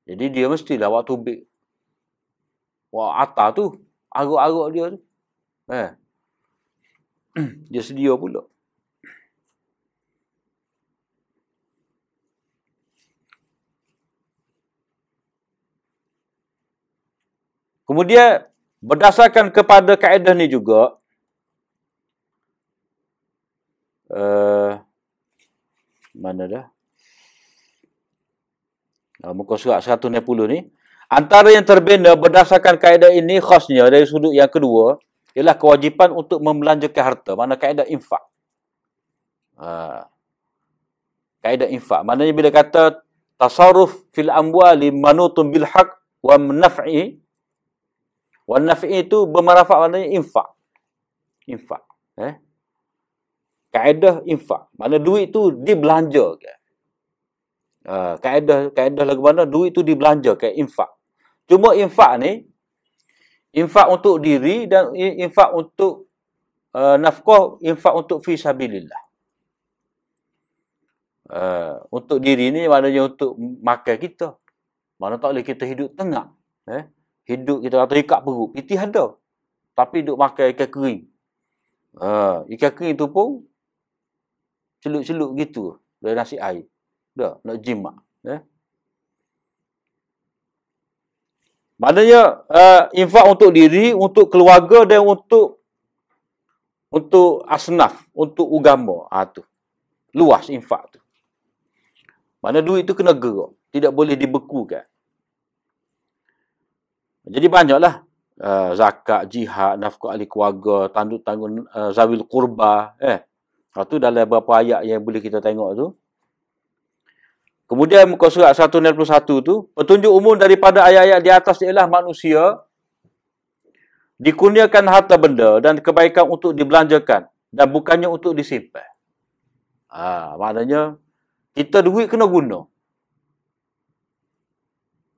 jadi dia mestilah waktu big. Wah, atas tu. Agak-agak dia tu. Eh. dia sedia pula. Kemudian berdasarkan kepada kaedah ni juga uh, mana dah uh, muka surat 160 ni. Antara yang terbina berdasarkan kaedah ini khasnya dari sudut yang kedua ialah kewajipan untuk membelanjakan harta. Mana kaedah infak. Uh, kaedah infak. Maknanya bila kata tasarruf fil amwali manutun bil haq wa naf'i Wan nafi itu bermanfaat maknanya infak. Infak. Eh? Kaedah infak. Mana duit tu dibelanja ke? Uh, kaedah kaedah lagu mana duit tu dibelanja ke infak. Cuma infak ni infak untuk diri dan infak untuk uh, nafkah, infak untuk fi sabilillah. Uh, untuk diri ni maknanya untuk makan kita. Mana tak boleh kita hidup tengah. Eh? Hidup kita kata ikat perut. Pitih ada. Tapi duk makan ikan kering. Ha, ikan kering tu pun celup-celup gitu. Dari nasi air. Dah, nak jimat. Eh? Maknanya uh, infak untuk diri, untuk keluarga dan untuk untuk asnaf, untuk agama. Ha, tu. Luas infak tu. Mana duit tu kena gerak. Tidak boleh dibekukan. Jadi banyaklah uh, zakat, jihad, nafkah ahli keluarga, tanduk tanggung uh, zawil kurba. Eh. Itu dalam beberapa ayat yang boleh kita tengok tu. Kemudian muka surat 161 tu, petunjuk umum daripada ayat-ayat di atas ialah manusia dikurniakan harta benda dan kebaikan untuk dibelanjakan dan bukannya untuk disimpan. Ha, maknanya kita duit kena guna.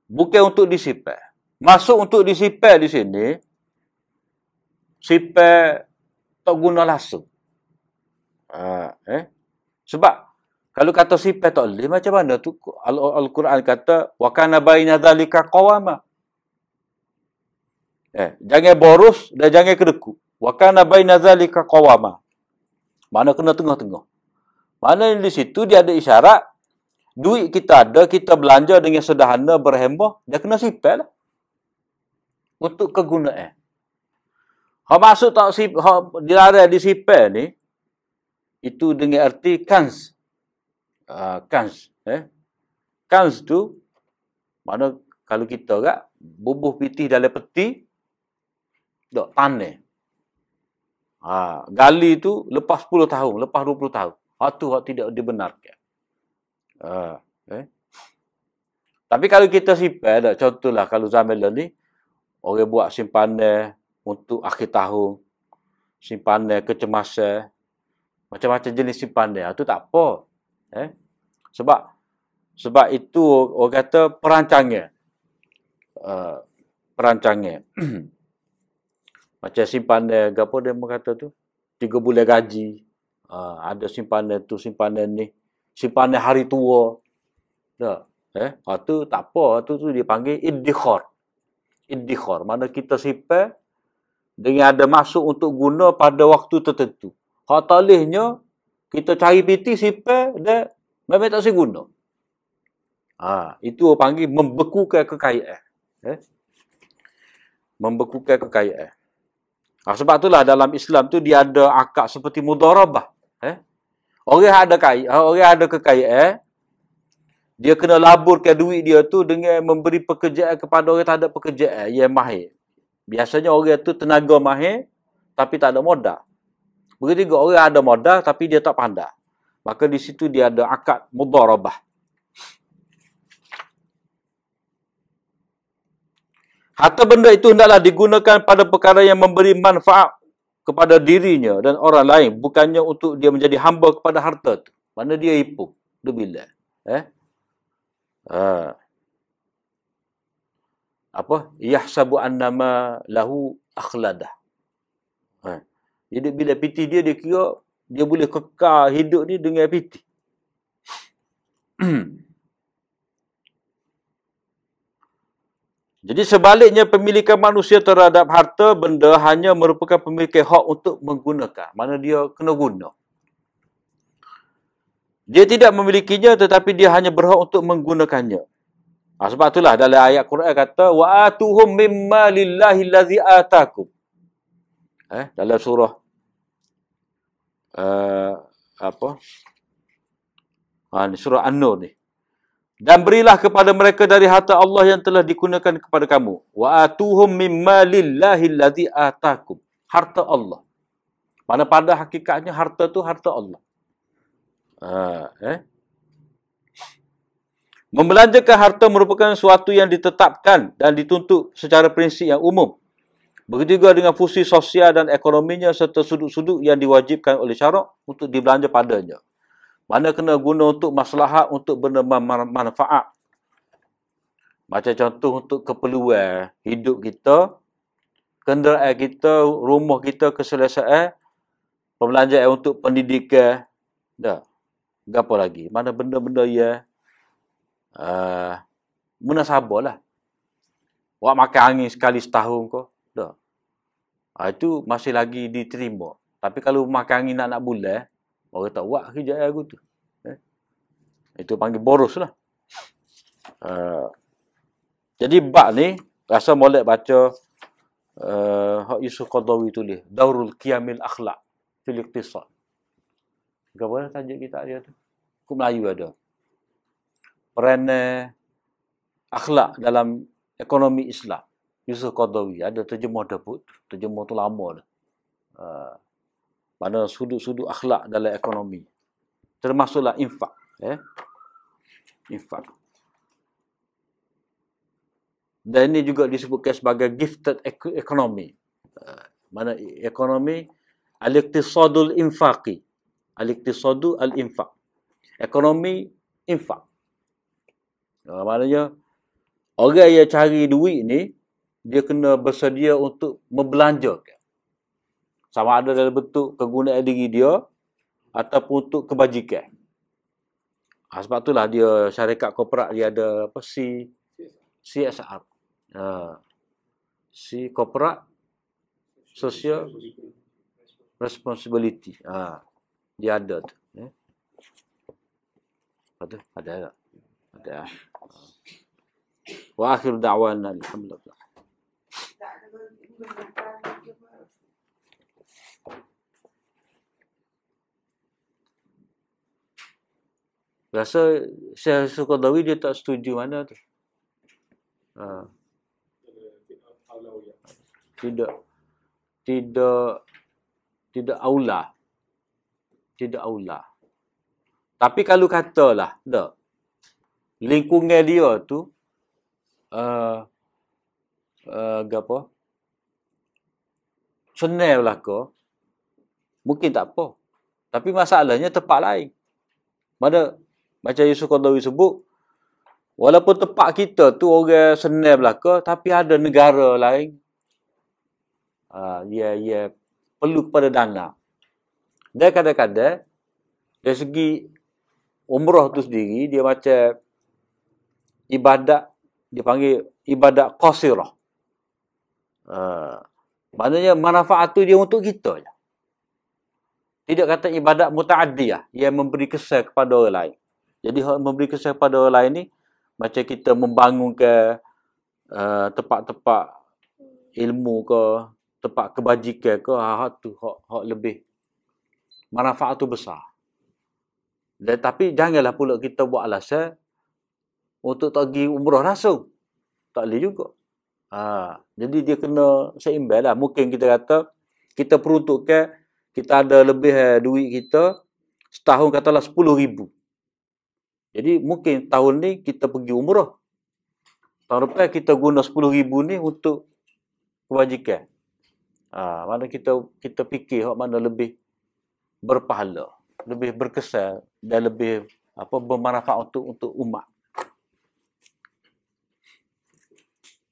Bukan untuk disimpan. Masuk untuk disipel di sini, sipel tak guna langsung. Ha, eh? Sebab, kalau kata sipel tak boleh, macam mana tu? Al-Quran kata, wa kana baina dhalika qawama. Eh, jangan boros dan jangan kedeku. Wa kana baina dhalika qawama. Mana kena tengah-tengah. Mana di situ dia ada isyarat, duit kita ada, kita belanja dengan sederhana, berhemah, dia kena sipel lah untuk kegunaan. Ha masuk tak si ha dilarang di sipel ni itu dengan arti kans. Uh, kans eh. Kans tu mana kalau kita gak bubuh pitih dalam peti dok tanah. Ha, gali tu lepas 10 tahun, lepas 20 tahun. Ha tu hak tidak dibenarkan. Ha, eh. Tapi kalau kita sipel, contohlah kalau zaman ni, Orang buat simpanan untuk akhir tahun. Simpanan kecemasan. Macam-macam jenis simpanan. Itu tak apa. Eh? Sebab sebab itu orang kata perancangan. Uh, perancangan. Macam simpanan, apa dia kata tu? Tiga bulan gaji. Uh, ada simpanan tu, simpanan ni. Simpanan hari tua. Tak? Eh? Itu tak apa. Itu tu dia panggil iddikhar. Mana kita simpan dengan ada masuk untuk guna pada waktu tertentu. Hak talihnya, kita cari piti simpan dan memang tak guna. Ha, itu orang panggil membekukan kekayaan. Eh? Membekukan kekayaan. Ha, sebab itulah dalam Islam tu dia ada akak seperti mudarabah. Eh? Orang ada kaya, orang ada kekayaan, dia kena laburkan duit dia tu dengan memberi pekerjaan kepada orang tak ada pekerjaan yang mahir. Biasanya orang tu tenaga mahir tapi tak ada modal. Begitu juga orang ada modal tapi dia tak pandai. Maka di situ dia ada akad mudarabah. Harta benda itu hendaklah digunakan pada perkara yang memberi manfaat kepada dirinya dan orang lain. Bukannya untuk dia menjadi hamba kepada harta itu. Mana dia ipu. Dia bila. Eh? Ha. apa yahsabu annama lahu akhladah Jadi bila piti dia, dia kira dia boleh kekal hidup ni dengan piti. Jadi sebaliknya pemilikan manusia terhadap harta benda hanya merupakan pemilikan hak untuk menggunakan. Mana dia kena guna. Dia tidak memilikinya tetapi dia hanya berhak untuk menggunakannya. Ha, sebab itulah dalam ayat Quran kata wa atuhum mimma lillahi allazi atakum. Eh dalam surah uh, apa? Ha, ni surah An-Nur ni. Dan berilah kepada mereka dari harta Allah yang telah digunakan kepada kamu. Wa atuhum mimma lillahi allazi atakum. Harta Allah. Mana pada hakikatnya harta tu harta Allah. Ha, eh? Membelanjakan harta merupakan suatu yang ditetapkan dan dituntut secara prinsip yang umum. Begitu juga dengan fungsi sosial dan ekonominya serta sudut-sudut yang diwajibkan oleh syarak untuk dibelanja padanya. Mana kena guna untuk maslahat, untuk benda manfaat. Macam contoh untuk keperluan hidup kita, kenderaan kita, rumah kita, keselesaan, pembelanjaan untuk pendidikan. Dah. Apa lagi? Mana benda-benda ya uh, munasabah lah. Awak makan angin sekali setahun kau. Dah. Uh, itu masih lagi diterima. Tapi kalau makan angin nak-nak bulan, Orang tak buat kerja aku tu. Eh? Itu panggil boros lah. Uh, jadi bab ni, rasa molek baca uh, Hak Yusuf Qadawi tulis. Daurul Qiyamil Akhlak. Fil Iqtisad. Apa tajuk kita dia tu? Ku Melayu ada. Peran akhlak dalam ekonomi Islam. Yusuf Qadawi. Ada terjemah dah put. Terjemah tu lama dah. Uh, mana sudut-sudut akhlak dalam ekonomi. Termasuklah infak. Eh? Infak. Dan ini juga disebutkan sebagai gifted economy. Uh, mana ekonomi al-iqtisadul infaqi. Al-iqtisadu al-infaq. Ekonomi infak. Uh, maknanya orang yang cari duit ni dia kena bersedia untuk membelanjakan sama ada dalam bentuk kegunaan diri dia ataupun untuk kebajikan. Ha, sebab itulah dia syarikat korporat dia ada apa C CSR. Ha, C korporat social responsibility. Ha, dia ada tu. Eh? Ada, ada, ada. ada. Wa akhir da'wana alhamdulillah. Rasa Syekh Sukardawi dia tak setuju mana tu. Ha. Tidak. Tidak. Tidak aula. Tidak aula. Tapi kalau katalah, tak. Lingkungan dia tu, uh, uh, apa? Senang lah ke? Mungkin tak apa. Tapi masalahnya tempat lain. Mana macam Yusuf Qardawi sebut, walaupun tempat kita tu orang senang belaka, tapi ada negara lain, uh, ya, ya, perlu kepada dana. Dan kadang-kadang, dari segi umrah tu sendiri, dia macam ibadat, dia panggil ibadat qasirah. Uh, maknanya manfaat tu dia untuk kita je. Tidak kata ibadat muta'adiyah yang memberi kesan kepada orang lain. Jadi memberi kesan pada orang lain ni macam kita membangunkan uh, tempat-tempat ilmu ke, tempat kebajikan ke, hak tu hak, hak lebih manfaat tu besar. Dan tapi janganlah pula kita buat alasan untuk tak pergi umrah langsung. Tak boleh juga. Ha, jadi dia kena seimbang lah. Mungkin kita kata, kita peruntukkan, kita ada lebih eh, duit kita, setahun katalah 10 ribu. Jadi mungkin tahun ni kita pergi umrah. Tahun depan kita guna RM10,000 ni untuk kebajikan. Ha, mana kita kita fikir mana lebih berpahala, lebih berkesan dan lebih apa bermanfaat untuk untuk umat.